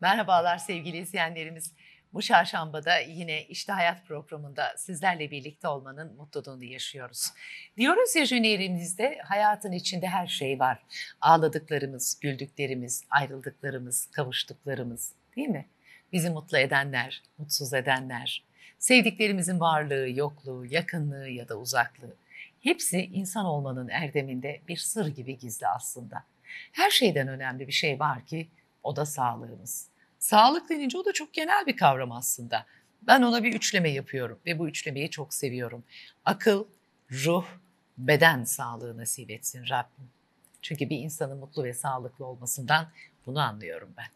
Merhabalar sevgili izleyenlerimiz. Bu çarşambada yine İşte Hayat programında sizlerle birlikte olmanın mutluluğunu yaşıyoruz. Diyoruz ya jünerimizde hayatın içinde her şey var. Ağladıklarımız, güldüklerimiz, ayrıldıklarımız, kavuştuklarımız değil mi? Bizi mutlu edenler, mutsuz edenler, sevdiklerimizin varlığı, yokluğu, yakınlığı ya da uzaklığı. Hepsi insan olmanın erdeminde bir sır gibi gizli aslında. Her şeyden önemli bir şey var ki o da sağlığımız. Sağlık denince o da çok genel bir kavram aslında. Ben ona bir üçleme yapıyorum ve bu üçlemeyi çok seviyorum. Akıl, ruh, beden sağlığı nasip etsin Rabbim. Çünkü bir insanın mutlu ve sağlıklı olmasından bunu anlıyorum ben.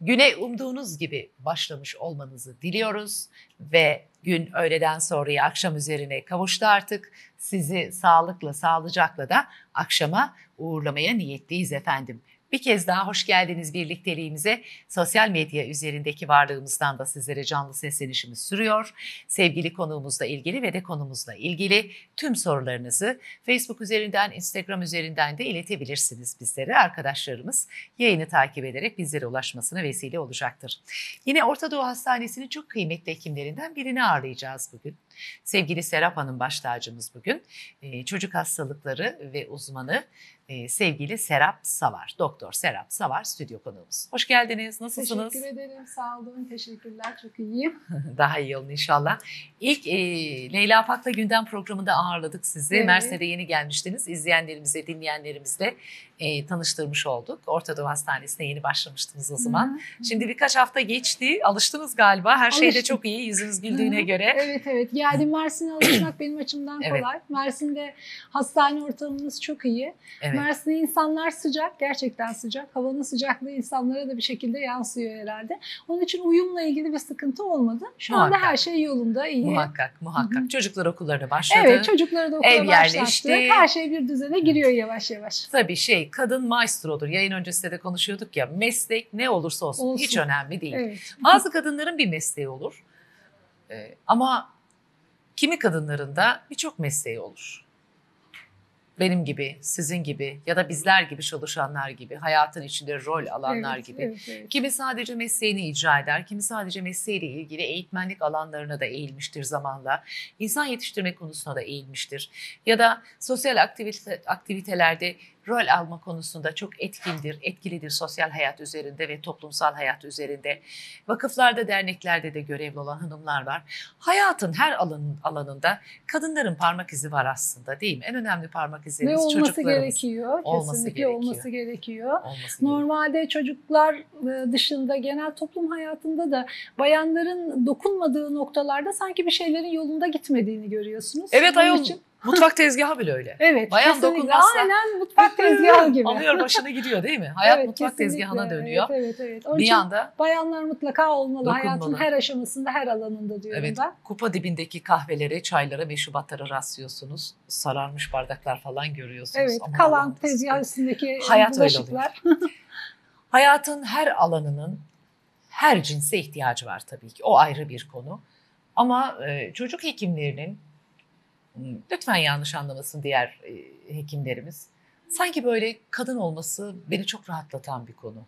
Güne umduğunuz gibi başlamış olmanızı diliyoruz ve gün öğleden sonraya akşam üzerine kavuştu artık. Sizi sağlıkla, sağlıcakla da akşama uğurlamaya niyetliyiz efendim. Bir kez daha hoş geldiniz birlikteliğimize. Sosyal medya üzerindeki varlığımızdan da sizlere canlı seslenişimiz sürüyor. Sevgili konuğumuzla ilgili ve de konumuzla ilgili tüm sorularınızı Facebook üzerinden, Instagram üzerinden de iletebilirsiniz bizlere. Arkadaşlarımız yayını takip ederek bizlere ulaşmasına vesile olacaktır. Yine Orta Doğu Hastanesi'nin çok kıymetli hekimlerinden birini ağırlayacağız bugün. Sevgili Serap Hanım baş tacımız bugün. Ee, çocuk hastalıkları ve uzmanı e, sevgili Serap Savar. Doktor Serap Savar stüdyo konuğumuz. Hoş geldiniz. Nasılsınız? Teşekkür ederim. Sağ olun. Teşekkürler. Çok iyiyim. Daha iyi olun inşallah. İlk e, Leyla Pak'la Gündem programında ağırladık sizi. Evet. Mersin'de yeni gelmiştiniz. İzleyenlerimize, dinleyenlerimizle e, tanıştırmış olduk. Orta Doğu Hastanesi'ne yeni başlamıştınız o zaman. Şimdi birkaç hafta geçti. Alıştınız galiba. Her şey de çok iyi yüzünüz güldüğüne Hı hı. göre. Evet evet. Geldim Mersin'e alışmak benim açımdan Evet. kolay. Mersin'de hastane ortamımız çok iyi. Evet. Mersin'de insanlar sıcak. Gerçekten sıcak. Havanın sıcaklığı insanlara da bir şekilde yansıyor herhalde. Onun için uyumla ilgili bir sıkıntı olmadı. Şu anda Muhakkak. her şey yolunda iyi. Muhakkak, muhakkak. Hı hı. Çocuklar okullarına başladı. Evet çocukları da okula Ev yerleşti. Her şey bir düzene giriyor yavaş yavaş. Tabii şey kadın maestrodur. Yayın öncesinde de konuşuyorduk ya meslek ne olursa olsun, Olsun. hiç önemli değil. Evet. Bazı kadınların bir mesleği olur. Ee, ama kimi kadınların da birçok mesleği olur. Benim gibi, sizin gibi ya da bizler gibi çalışanlar gibi, hayatın içinde rol alanlar Evet, gibi. Evet, evet. Kimi sadece mesleğini icra eder, kimi sadece mesleğiyle ilgili eğitmenlik alanlarına da eğilmiştir zamanla. İnsan yetiştirme konusuna da eğilmiştir. Ya da sosyal aktivite, aktivitelerde rol alma konusunda çok etkindir, etkilidir sosyal hayat üzerinde ve toplumsal hayat üzerinde. Vakıflarda, derneklerde de görevli olan hanımlar var. Hayatın her alan, alanında kadınların parmak izi var aslında değil mi? En önemli parmak Ve izlerimiz olması çocuklarımız. gerekiyor. Olması Kesinlikle gerekiyor. olması gerekiyor. Olması gerekiyor. Normalde çocuklar e, dışında genel toplum hayatında da bayanların dokunmadığı noktalarda sanki bir şeylerin yolunda gitmediğini görüyorsunuz. Evet Bunun ayol için- mutfak tezgahı bile öyle. Evet. Bayan kesinlikle. dokunmazsa- Aynen mutfak tezgahı gibi. Alıyor başını gidiyor değil mi? Hayat Evet, mutfak kesinlikle. tezgahına dönüyor. Evet evet evet. Onun Bir için anda bayanlar mutlaka olmalı Dokunmalı. hayatın her aşamasında her alanında diyorum evet ben. kupa dibindeki kahvelere, çaylara, meşrubatlara rastlıyorsunuz. Sararmış bardaklar falan görüyorsunuz. Evet Aman kalan tezgah üstündeki Hayat bulaşıklar. Hayatın her alanının her cinse ihtiyacı var tabii ki. O ayrı bir konu. Ama e, çocuk hekimlerinin lütfen yanlış anlamasın diğer e, hekimlerimiz. Sanki böyle kadın olması beni çok rahatlatan bir konu.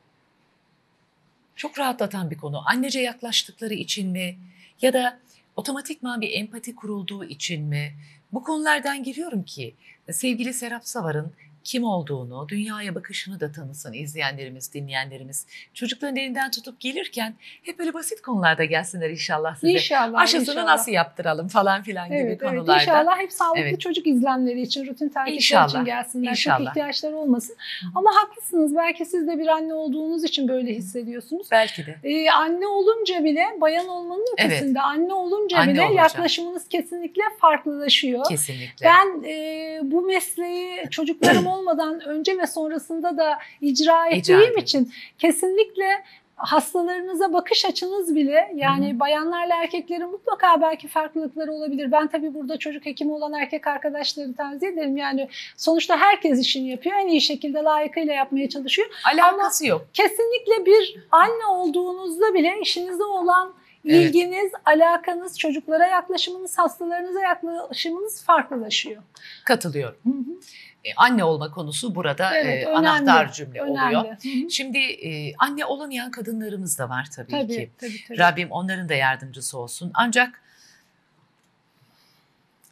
Çok rahatlatan bir konu. Annece yaklaştıkları için mi ya da otomatikman bir empati kurulduğu için mi? Bu konulardan giriyorum ki sevgili Serap Savar'ın kim olduğunu, dünyaya bakışını da tanısın izleyenlerimiz, dinleyenlerimiz. Çocukların elinden tutup gelirken hep böyle basit konularda gelsinler inşallah size. İnşallah. Aşısını inşallah. nasıl yaptıralım falan filan gibi Evet, evet konularda. inşallah hep sağlıklı Evet. çocuk izlemleri için, rutin takipler için gelsinler. inşallah. Çok ihtiyaçları olmasın. Ama haklısınız. Belki siz de bir anne olduğunuz için böyle hissediyorsunuz. Belki de. Ee, anne olunca bile bayan olmanın Evet. ötesinde anne olunca Anne bile olunca. yaklaşımınız kesinlikle farklılaşıyor. Kesinlikle. Ben e, bu mesleği çocuklarım olmadan önce ve sonrasında da icra ettiğim için kesinlikle hastalarınıza bakış açınız bile yani Hı bayanlarla erkeklerin mutlaka belki farklılıkları olabilir. Ben tabii burada çocuk hekimi olan erkek arkadaşları tenzih ederim. Yani sonuçta herkes işini yapıyor. En iyi şekilde layıkıyla yapmaya çalışıyor. Alakası yok. Kesinlikle bir anne olduğunuzda bile işinizde olan Evet. İlginiz, alakanız, çocuklara yaklaşımınız, hastalarınıza yaklaşımınız farklılaşıyor. Katılıyorum. Hı hı. E, anne olma konusu burada Evet, e, önemli, anahtar cümle Önemli. oluyor. Şimdi e, anne olamayan kadınlarımız da var tabii, Tabii, ki. tabii, tabii. Rabbim onların da yardımcısı olsun. Ancak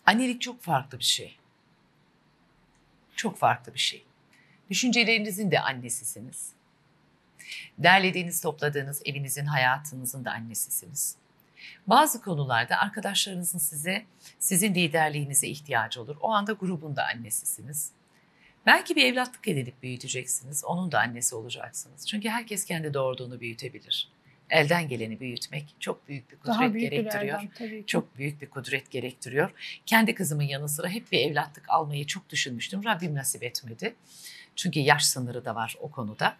annelik çok farklı bir şey. Çok farklı bir şey. Düşüncelerinizin de annesisiniz. Derlediğiniz, topladığınız evinizin, hayatınızın da annesisiniz. Bazı konularda arkadaşlarınızın size, sizin liderliğinize ihtiyacı olur. O anda grubun da annesisiniz. Belki bir evlatlık edinip büyüteceksiniz. Onun da annesi olacaksınız. Çünkü herkes kendi doğurduğunu büyütebilir. Elden geleni büyütmek çok büyük bir kudret Daha büyük bir gerektiriyor. erdem tabii ki. Çok büyük bir kudret gerektiriyor. Kendi kızımın yanı sıra hep bir evlatlık almayı çok düşünmüştüm. Rabbim nasip etmedi. Çünkü yaş sınırı da var o konuda.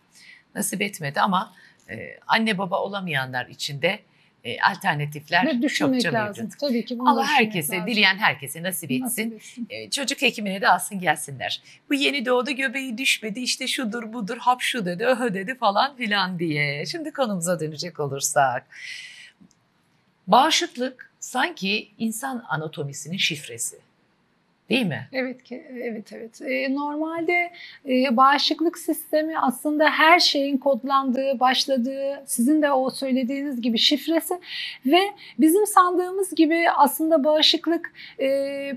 Nasip etmedi ama e, anne baba olamayanlar için de e, alternatifler Ve düşünmek çokça lazım. mevcut. Tabii ki düşünmek herkese, lazım. dileyen herkese nasip etsin. Nasip etsin. E, Çocuk hekimine de alsın gelsinler. Bu yeni doğdu göbeği düşmedi işte şudur budur hap şu dedi öhö dedi falan filan diye. Şimdi konumuza dönecek olursak. Bağışıklık sanki insan anatomisinin şifresi. Değil mi? Evet ki evet evet. Ee, normalde e, bağışıklık sistemi aslında her şeyin kodlandığı, başladığı, sizin de o söylediğiniz gibi şifresi ve bizim sandığımız gibi aslında bağışıklık e,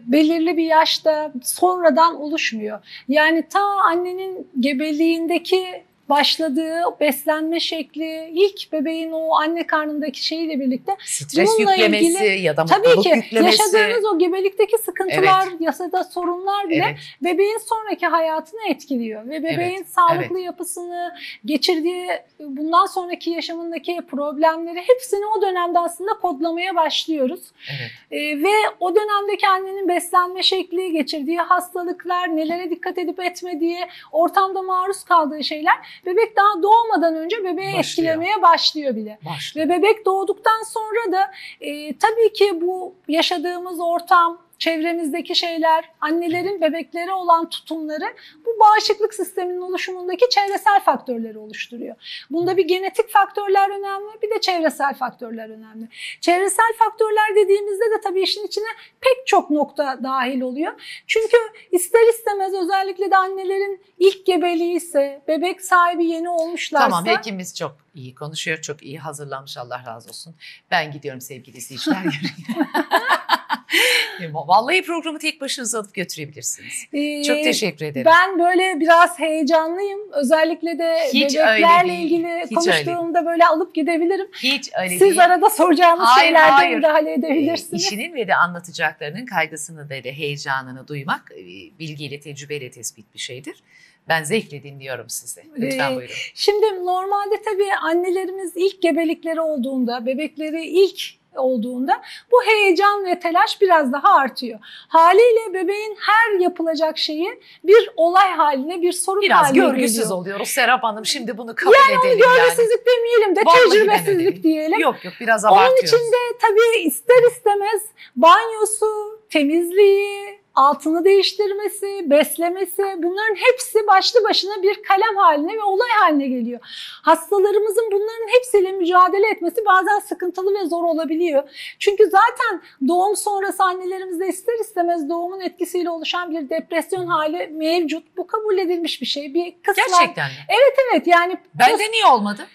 belirli bir yaşta sonradan oluşmuyor. Yani ta annenin gebeliğindeki başladığı beslenme şekli, ilk bebeğin o anne karnındaki şeyiyle birlikte Stres Bununla yüklemesi ilgili- ya da tabii ki yüklemesi. yaşadığınız o gebelikteki sıkıntılar, yasada sorunlar bile Evet, bebeğin sonraki hayatını etkiliyor ve bebeğin sağlıklı yapısını, geçirdiği bundan sonraki yaşamındaki problemleri hepsini o dönemde aslında kodlamaya başlıyoruz. evet. Ee, ve o dönemdeki annenin beslenme şekli, geçirdiği hastalıklar, nelere dikkat edip etmediği, ortamda maruz kaldığı şeyler bebek daha doğmadan önce bebeği Başlıyor. etkilemeye başlıyor bile. Başlıyor. Ve bebek doğduktan sonra da e, tabii ki bu yaşadığımız ortam, çevremizdeki şeyler, annelerin bebeklere olan tutumları bu bağışıklık sisteminin oluşumundaki çevresel faktörleri oluşturuyor. Bunda bir genetik faktörler önemli, bir de çevresel faktörler önemli. Çevresel faktörler dediğimizde de tabii işin içine pek çok nokta dahil oluyor. Çünkü ister istemez özellikle de annelerin ilk gebeliği ise, bebek sahibi yeni olmuşlarsa Tamam hekimimiz çok iyi konuşuyor, çok iyi hazırlanmış Allah razı olsun. Ben gidiyorum sevgili izleyiciler. Vallahi programı tek başınıza alıp götürebilirsiniz. Ee, Çok teşekkür ederim. Ben böyle biraz heyecanlıyım. Özellikle de Hiç öyle bebeklerle ilgili Hiç konuştuğumda böyle alıp gidebilirim. Hiç öyle Siz değil. arada soracağınız Hayır, şeylerde hayır. müdahale Ee, edebilirsiniz. İşinin ve de anlatacaklarının kaygısını da ve heyecanını duymak e, bilgiyle, tecrübeyle tespit bir şeydir. Ben zevkle dinliyorum sizi. Lütfen Ee, buyurun. Şimdi normalde tabii annelerimiz ilk gebelikleri olduğunda, bebekleri ilk olduğunda bu heyecan ve telaş biraz daha artıyor. Haliyle bebeğin her yapılacak şeyi bir olay haline, bir sorun Biraz haline görgüsüz geliyor. oluyoruz Serap Hanım. Şimdi bunu kabul edelim yani. Görgüsüzlük demeyelim de Vallahi tecrübesizlik diyelim. Yok yok biraz Onun abartıyoruz. için de tabii ister istemez banyosu, temizliği, altını değiştirmesi, beslemesi bunların hepsi başlı başına bir kalem haline ve olay haline geliyor. Hastalarımızın bunların hepsiyle mücadele etmesi bazen sıkıntılı ve zor olabiliyor. Çünkü zaten doğum sonrası annelerimizde ister istemez doğumun etkisiyle oluşan bir depresyon hali mevcut. Bu kabul edilmiş bir şey. Bir kısmen. Gerçekten mi? Evet yani Bende niye olmadı?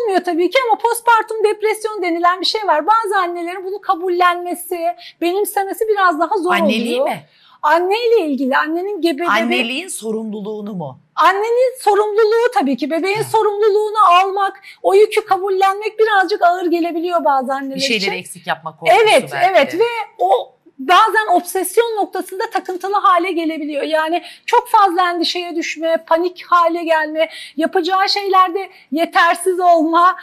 Olmuyor tabii ki ama postpartum depresyon denilen bir şey var. Bazı annelerin bunu kabullenmesi, benimsemesi biraz daha zor Anneliği oluyor. mi? Anneyle ilgili, annenin gebe bebe- Anneliğin sorumluluğunu mu? annenin sorumluluğu tabii ki bebeğin sorumluluğunu almak, o yükü kabullenmek birazcık ağır gelebiliyor bazı anneler Bir için. şeyleri eksik yapma korkusu Evet, belki. evet ve o bazen obsesyon noktasında takıntılı hale gelebiliyor. Yani çok fazla endişeye düşme, panik hale gelme, yapacağı şeylerde yetersiz olma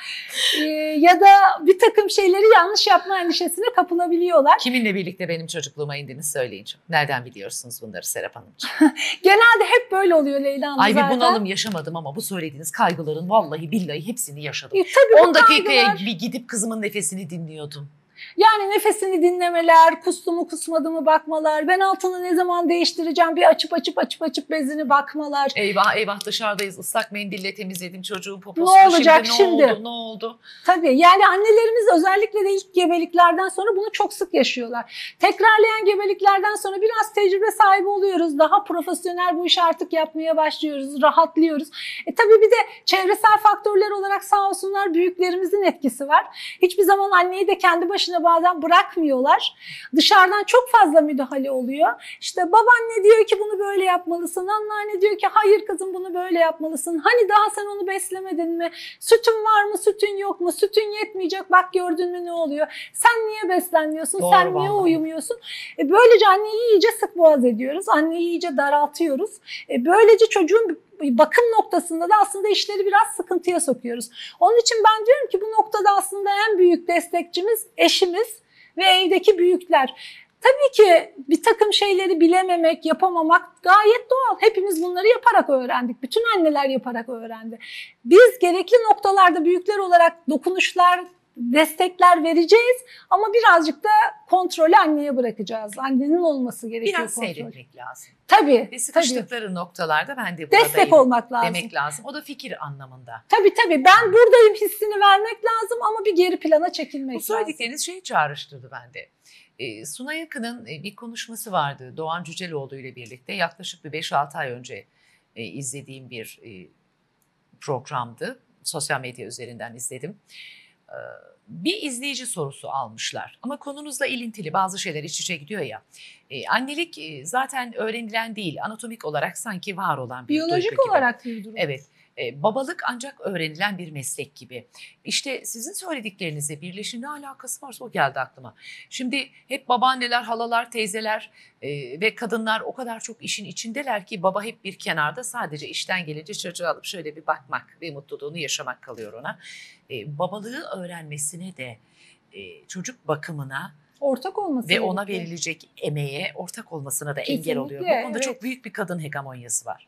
e, ya da bir takım şeyleri yanlış yapma endişesine kapılabiliyorlar. Kiminle birlikte benim çocukluğuma indiniz söyleyin. Nereden biliyorsunuz bunları Serap Hanımcığım? Genelde hep böyle oluyor Leyla Hanım Ay bir zaten. bunalım yaşamadım ama bu söylediğiniz kaygıların vallahi billahi hepsini yaşadım. E, tabii 10 bu dakikaya kaygılar- bir gidip kızımın nefesini dinliyordum. Yani nefesini dinlemeler, kustu mu kusmadı mı bakmalar, ben altını ne zaman değiştireceğim bir açıp açıp açıp açıp bezini bakmalar. Eyvah eyvah dışarıdayız ıslak mendille temizledim çocuğun poposunu. Ne olacak şimdi? şimdi? Ne oldu? Ne oldu? Tabii yani annelerimiz özellikle de ilk gebeliklerden sonra bunu çok sık yaşıyorlar. Tekrarlayan gebeliklerden sonra biraz tecrübe sahibi oluyoruz. Daha profesyonel bu işi artık yapmaya başlıyoruz, rahatlıyoruz. E tabii bir de çevresel faktörler olarak sağ olsunlar büyüklerimizin etkisi var. Hiçbir zaman anneyi de kendi başına bazen bırakmıyorlar. Dışarıdan çok fazla müdahale oluyor. İşte babaanne diyor ki bunu böyle yapmalısın. Anneanne diyor ki hayır kızım bunu böyle yapmalısın. Hani daha sen onu beslemedin mi? Sütün var mı? Sütün yok mu? Sütün yetmeyecek. Bak gördün mü ne oluyor? Sen niye beslenmiyorsun? Doğru sen niye uyumuyorsun? E böylece anneyi iyice sık boğaz ediyoruz. Anneyi iyice daraltıyoruz. E böylece çocuğun bakım noktasında da aslında işleri biraz sıkıntıya sokuyoruz. Onun için ben diyorum ki bu noktada aslında en büyük destekçimiz eşimiz ve evdeki büyükler. Tabii ki bir takım şeyleri bilememek, yapamamak gayet doğal. Hepimiz bunları yaparak öğrendik. Bütün anneler yaparak öğrendi. Biz gerekli noktalarda büyükler olarak dokunuşlar, destekler vereceğiz ama birazcık da kontrolü anneye bırakacağız. Annenin olması gerekiyor Biraz kontrol. seyretmek lazım. Tabii, Ve tabii. sıkıştıkları noktalarda ben de buradayım Destek olmak lazım. demek lazım. O da fikir anlamında. Tabii tabii ben buradayım hissini vermek lazım ama bir geri plana çekilmek Bu lazım. söyledikleriniz şeyi çağrıştırdı bende. Ee, Suna Yakın'ın e, bir konuşması vardı Doğan Cüceloğlu ile birlikte. Yaklaşık bir 5-6 ay önce e, izlediğim bir e, programdı. Sosyal medya üzerinden izledim. Bir izleyici sorusu almışlar. Ama konunuzla ilintili bazı şeyler iç içe gidiyor ya. Ee, annelik e, zaten öğrenilen değil, anatomik olarak sanki var olan bir duygu Biyolojik gibi. olarak bir durum. Evet. E, babalık ancak öğrenilen bir meslek gibi. İşte sizin söylediklerinizle birleşin ne alakası varsa o geldi aklıma. Şimdi hep babaanneler, halalar, teyzeler e, ve kadınlar o kadar çok işin içindeler ki baba hep bir kenarda sadece işten gelince çocuğu alıp şöyle bir bakmak ve mutluluğunu yaşamak kalıyor ona. E, babalığı öğrenmesine de e, çocuk bakımına Ortak olması ve ona verilecek emeğe ortak olmasına da engel Kesinlikle, oluyor. Bu konuda evet. çok büyük bir kadın hegemonyası var.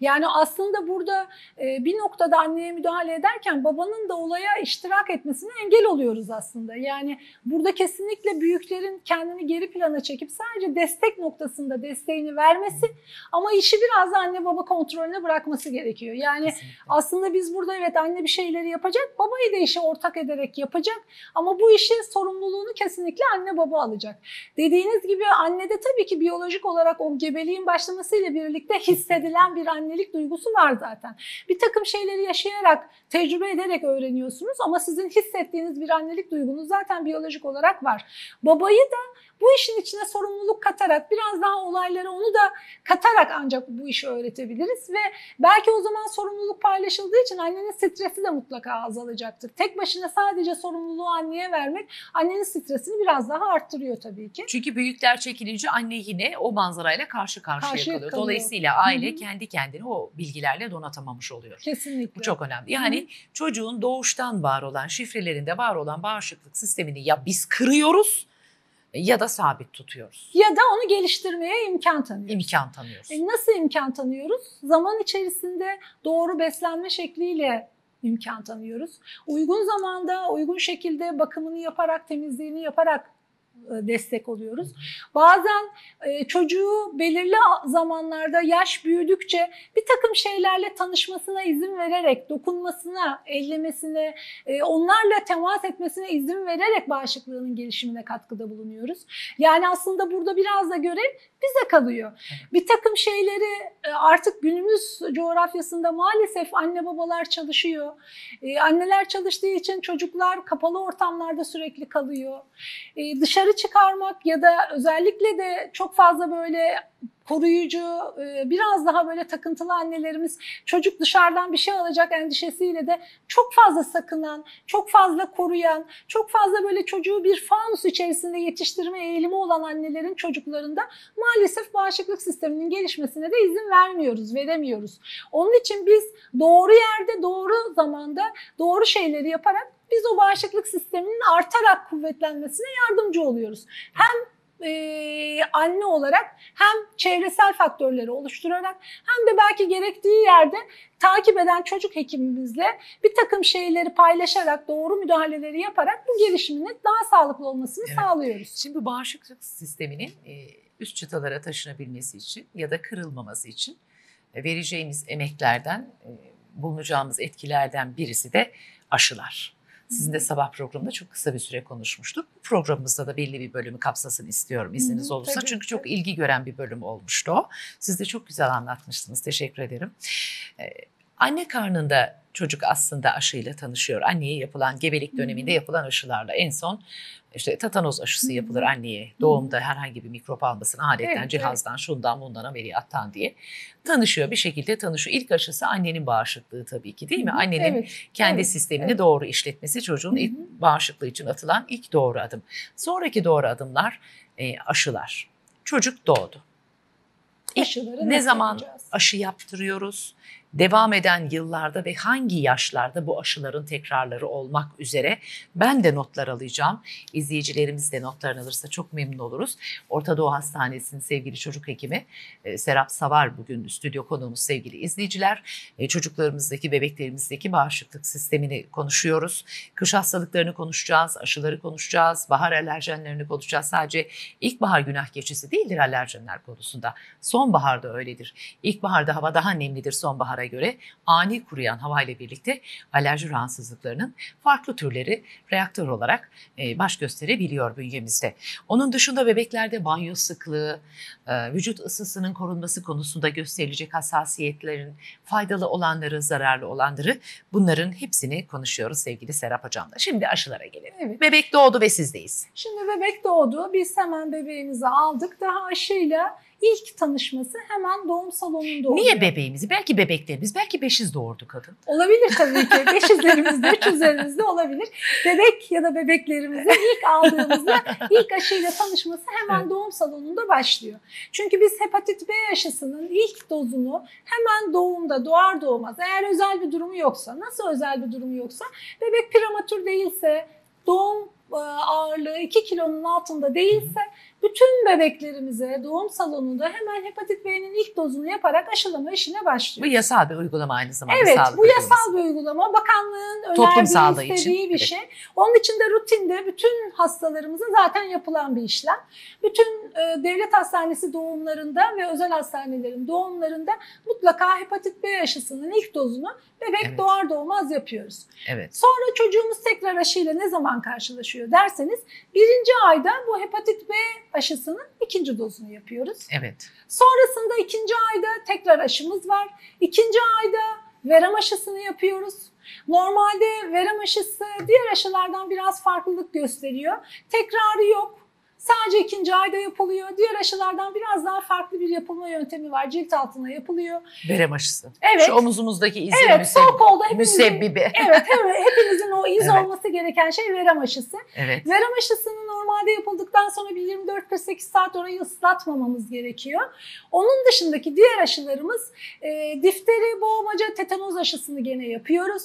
Yani aslında burada e, bir noktada anneye müdahale ederken babanın da olaya iştirak etmesine engel oluyoruz aslında. Yani burada kesinlikle büyüklerin kendini geri plana çekip sadece destek noktasında desteğini vermesi ama işi biraz da anne baba kontrolüne bırakması gerekiyor. Yani Kesinlikle. aslında biz burada evet anne bir şeyleri yapacak, babayı da işi ortak ederek yapacak ama bu işin sorumluluğunu kesinlikle anne baba alacak. Dediğiniz gibi annede tabii ki biyolojik olarak o gebeliğin başlamasıyla birlikte hissedilen bir annelik duygusu var zaten. Bir takım şeyleri yaşayarak, tecrübe ederek öğreniyorsunuz ama sizin hissettiğiniz bir annelik duygunuz zaten biyolojik olarak var. Babayı da bu işin içine sorumluluk katarak, biraz daha olaylara onu da katarak ancak bu işi öğretebiliriz ve belki o zaman sorumluluk paylaşıldığı için annenin stresi de mutlaka azalacaktır. Tek başına sadece sorumluluğu anneye vermek annenin stresini biraz daha arttırıyor tabii ki. Çünkü büyükler çekilince anne yine o manzarayla karşı karşıya Karşı kalıyor. kalıyor. Dolayısıyla aile Hı hı. kendi kendini o bilgilerle donatamamış oluyor. Kesinlikle. Bu çok önemli. Yani çocuğun doğuştan var olan, şifrelerinde var olan bağışıklık sistemini ya biz kırıyoruz ya da sabit tutuyoruz. Ya da onu geliştirmeye imkan tanıyoruz. İmkan tanıyoruz. E nasıl imkan tanıyoruz? Zaman içerisinde doğru beslenme şekliyle imkan tanıyoruz. Uygun zamanda, uygun şekilde bakımını yaparak, temizliğini yaparak destek oluyoruz. Bazen e, çocuğu belirli zamanlarda yaş büyüdükçe bir takım şeylerle tanışmasına izin vererek, dokunmasına, ellemesine, e, onlarla temas etmesine izin vererek bağışıklığının gelişimine katkıda bulunuyoruz. Yani aslında burada biraz da görev bize kalıyor. Bir takım şeyleri e, artık günümüz coğrafyasında maalesef anne babalar çalışıyor. E, Anneler çalıştığı için çocuklar kapalı ortamlarda sürekli kalıyor. E, Dışarı çıkarmak ya da özellikle de çok fazla böyle koruyucu, e, biraz daha böyle takıntılı annelerimiz çocuk dışarıdan bir şey alacak endişesiyle de çok fazla sakınan, çok fazla koruyan, çok fazla böyle çocuğu bir fanus içerisinde yetiştirme eğilimi olan annelerin çocuklarında maalesef bağışıklık sisteminin gelişmesine de izin vermiyoruz, veremiyoruz. Onun için biz doğru yerde, doğru zamanda doğru şeyleri yaparak biz o bağışıklık sisteminin artarak kuvvetlenmesine yardımcı oluyoruz. Hem e, anne olarak hem çevresel faktörleri oluşturarak hem de belki gerektiği yerde takip eden çocuk hekimimizle bir takım şeyleri paylaşarak doğru müdahaleleri yaparak bu gelişiminin daha sağlıklı olmasını Evet. sağlıyoruz. Şimdi bağışıklık sisteminin üst çıtalara taşınabilmesi için ya da kırılmaması için e, vereceğimiz emeklerden, bulunacağımız etkilerden birisi de aşılar. Sizin de sabah programında çok kısa bir süre konuşmuştuk. Bu programımızda da belli bir bölümü kapsasın istiyorum izniniz Hı olursa. tabii, Çünkü çok ilgi gören bir bölüm olmuştu o. Siz de çok güzel anlatmıştınız. Teşekkür ederim. Ee, anne karnında çocuk aslında aşıyla tanışıyor. Anneye yapılan gebelik döneminde yapılan aşılarla en son işte tetanoz aşısı yapılır anneye. Doğumda herhangi bir mikrop almasın adetten, Evet, cihazdan, şundan bundan ameliyattan diye tanışıyor. Bir şekilde tanışıyor. İlk aşısı annenin bağışıklığı tabii ki değil mi? Annenin evet. kendi evet, sistemini evet. doğru işletmesi çocuğun ilk bağışıklığı için atılan ilk doğru adım. Sonraki doğru adımlar e, aşılar. Çocuk doğdu. İlk ne zaman yapacağız? aşı yaptırıyoruz? Devam eden yıllarda ve hangi yaşlarda bu aşıların tekrarları olmak üzere ben de notlar alacağım. İzleyicilerimiz de notlarını alırsa çok memnun oluruz. Orta Doğu Hastanesi'nin sevgili çocuk hekimi e, Serap Savar bugün stüdyo konuğumuz sevgili izleyiciler. E, Çocuklarımızdaki, bebeklerimizdeki bağışıklık sistemini konuşuyoruz. Kış hastalıklarını konuşacağız, aşıları konuşacağız, bahar alerjenlerini konuşacağız. Sadece ilkbahar günah keçisi değildir alerjenler konusunda. Sonbaharda öyledir. İlkbaharda hava daha nemlidir sonbahara göre. Ani kuruyan havayla birlikte alerji rahatsızlıklarının farklı türleri reaktör olarak e, baş gösterebiliyor bünyemizde. Onun dışında bebeklerde banyo sıklığı, e, vücut ısısının korunması konusunda gösterilecek hassasiyetlerin faydalı olanları, zararlı olanları bunların hepsini konuşuyoruz sevgili Serap Hocam'la. Şimdi aşılara gelelim. Evet. Bebek doğdu ve sizdeyiz. Şimdi bebek doğdu. Biz hemen bebeğimizi aldık. Daha aşıyla ilk tanışması hemen doğum salonunda oluyor. Niye bebeğimizi? Belki bebeklerimiz, belki beşiz doğurdu kadın. Olabilir tabii ki. Beş üzerimizde, üç üzerimizde olabilir. Bebek ya da bebeklerimizi ilk aldığımızda ilk aşıyla tanışması hemen Evet. doğum salonunda başlıyor. Çünkü biz hepatit B aşısının ilk dozunu hemen doğumda, doğar doğmaz eğer özel bir durumu yoksa, nasıl özel bir durumu yoksa, bebek prematür değilse, doğum e, ağırlığı 2 kilonun altında değilse bütün bebeklerimize doğum salonunda hemen hepatit B'nin ilk dozunu yaparak aşılama işine Bu başlıyoruz. yasal bir uygulama aynı zamanda Evet sağlık bu uygulaması. yasal bir uygulama. Bakanlığın önerdiği, sağlığı için, istediği bir şey. Onun için de rutinde bütün hastalarımıza zaten yapılan bir işlem. Bütün e, devlet hastanesi doğumlarında ve özel hastanelerin doğumlarında mutlaka hepatit B aşısının ilk dozunu bebek Evet. doğar doğmaz yapıyoruz. Evet. Sonra çocuğumuz tekrar aşıyla ne zaman karşılaşıyor derseniz birinci ayda bu hepatit B aşısının ikinci dozunu yapıyoruz. Evet. Sonrasında ikinci ayda tekrar aşımız var. İkinci ayda verem aşısını yapıyoruz. Normalde verem aşısı diğer aşılardan biraz farklılık gösteriyor. Tekrarı yok. Sadece ikinci ayda yapılıyor. Diğer aşılardan biraz daha farklı bir yapılma yöntemi var. Cilt altına yapılıyor. Verem aşısı. Evet. Şu omuzumuzdaki izi Evet, müseb- sol kolda hepimizin, müsebbibi. evet, evet, hepimizin o iz Evet. olması gereken şey verem aşısı. Evet. Verem aşısını normalde yapıldıktan sonra bir 24-48 saat orayı ıslatmamamız gerekiyor. Onun dışındaki diğer aşılarımız e, difteri, boğmaca, tetanoz aşısını gene yapıyoruz.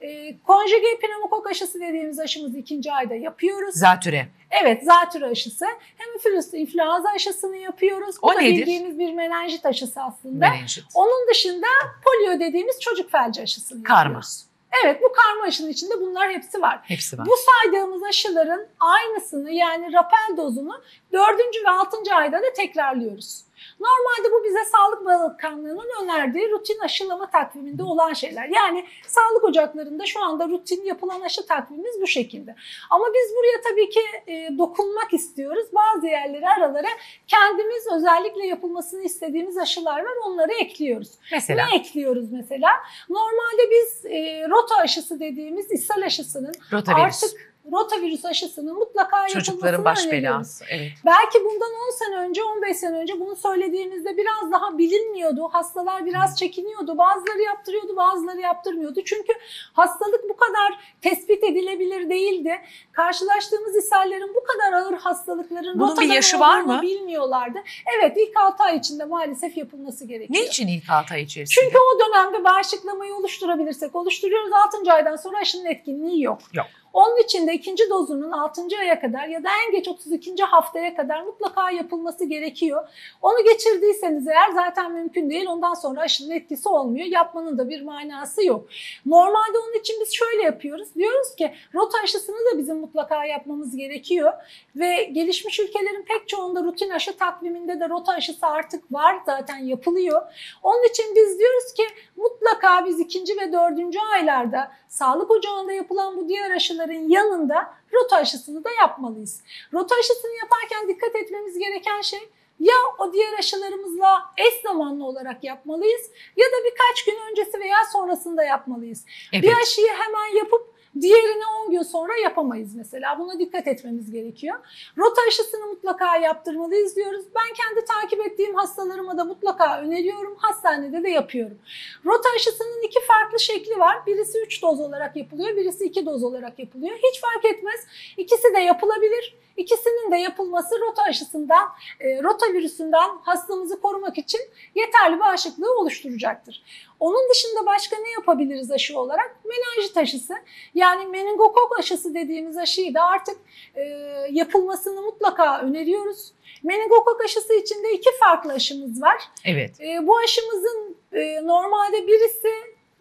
E, konjüge pneumokok aşısı dediğimiz aşımızı ikinci ayda yapıyoruz. Zatüre. Evet, zatürre aşısı. Hemofilus influenza aşısını yapıyoruz. Bu O da nedir? bildiğimiz bir menenjit aşısı aslında. Menenjit. Onun dışında polio dediğimiz çocuk felci aşısını Karma. yapıyoruz. Evet, bu karma aşının içinde bunlar hepsi var. Hepsi var. Bu saydığımız aşıların aynısını yani rapel dozunu 4. ve 6. ayda da tekrarlıyoruz. Normalde bu bize Sağlık Bakanlığı'nın önerdiği rutin aşılama takviminde olan şeyler. Yani sağlık ocaklarında şu anda rutin yapılan aşı takvimimiz bu şekilde. Ama biz buraya tabii ki e, dokunmak istiyoruz. Bazı yerlere aralara kendimiz özellikle yapılmasını istediğimiz aşılar var onları ekliyoruz. Mesela Ne ekliyoruz mesela? Normalde biz e, rota aşısı dediğimiz ishal aşısının rotavirüs. Artık rotavirüs aşısının mutlaka Çocukların baş öneriyoruz. belası. Evet. Belki bundan 10 sene önce, 15 sene önce bunu söylediğimizde biraz daha bilinmiyordu. Hastalar biraz çekiniyordu. Bazıları yaptırıyordu, bazıları yaptırmıyordu. Çünkü hastalık bu kadar tespit edilebilir değildi. Karşılaştığımız ishallerin bu kadar ağır hastalıkların Bunun bir yaşı var mı? bilmiyorlardı. Evet, ilk 6 ay içinde maalesef yapılması gerekiyor. Niçin ilk 6 ay içerisinde? Çünkü o dönemde bağışıklamayı oluşturabilirsek oluşturuyoruz. 6. aydan sonra aşının etkinliği yok. Yok. Onun için de ikinci dozunun 6. aya kadar ya da en geç 32. haftaya kadar mutlaka yapılması gerekiyor. Onu geçirdiyseniz eğer zaten mümkün değil. Ondan sonra aşının etkisi olmuyor. Yapmanın da bir manası yok. Normalde onun için biz şöyle yapıyoruz. Diyoruz ki rota aşısını da bizim mutlaka yapmamız gerekiyor. Ve gelişmiş ülkelerin pek çoğunda rutin aşı takviminde de rota aşısı artık var zaten yapılıyor. Onun için biz diyoruz ki mutlaka biz ikinci ve dördüncü aylarda sağlık ocağında yapılan bu diğer aşıların yanında rota aşısını da yapmalıyız. Rota aşısını yaparken dikkat etmemiz gereken şey ya o diğer aşılarımızla eş zamanlı olarak yapmalıyız ya da birkaç gün öncesi veya sonrasında yapmalıyız. Evet. Bir aşıyı hemen yapıp diğerini 10 gün sonra yapamayız mesela. Buna dikkat etmemiz gerekiyor. Rota aşısını mutlaka yaptırmalıyız diyoruz. Ben kendi takip ettiğim hastalarıma da mutlaka öneriyorum. Hastanede de yapıyorum. Rota aşısının iki farklı şekli var. Birisi 3 doz olarak yapılıyor, birisi 2 doz olarak yapılıyor. Hiç fark etmez. İkisi de yapılabilir. İkisinin de yapılması rota aşısından, e, rota virüsünden hastamızı korumak için yeterli bağışıklığı oluşturacaktır. Onun dışında başka ne yapabiliriz aşı olarak? Menenjit aşısı. Yani meningokok aşısı dediğimiz aşıyı da artık e, yapılmasını mutlaka öneriyoruz. Meningokok aşısı içinde iki farklı aşımız var. Evet. E, bu aşımızın e, normalde birisi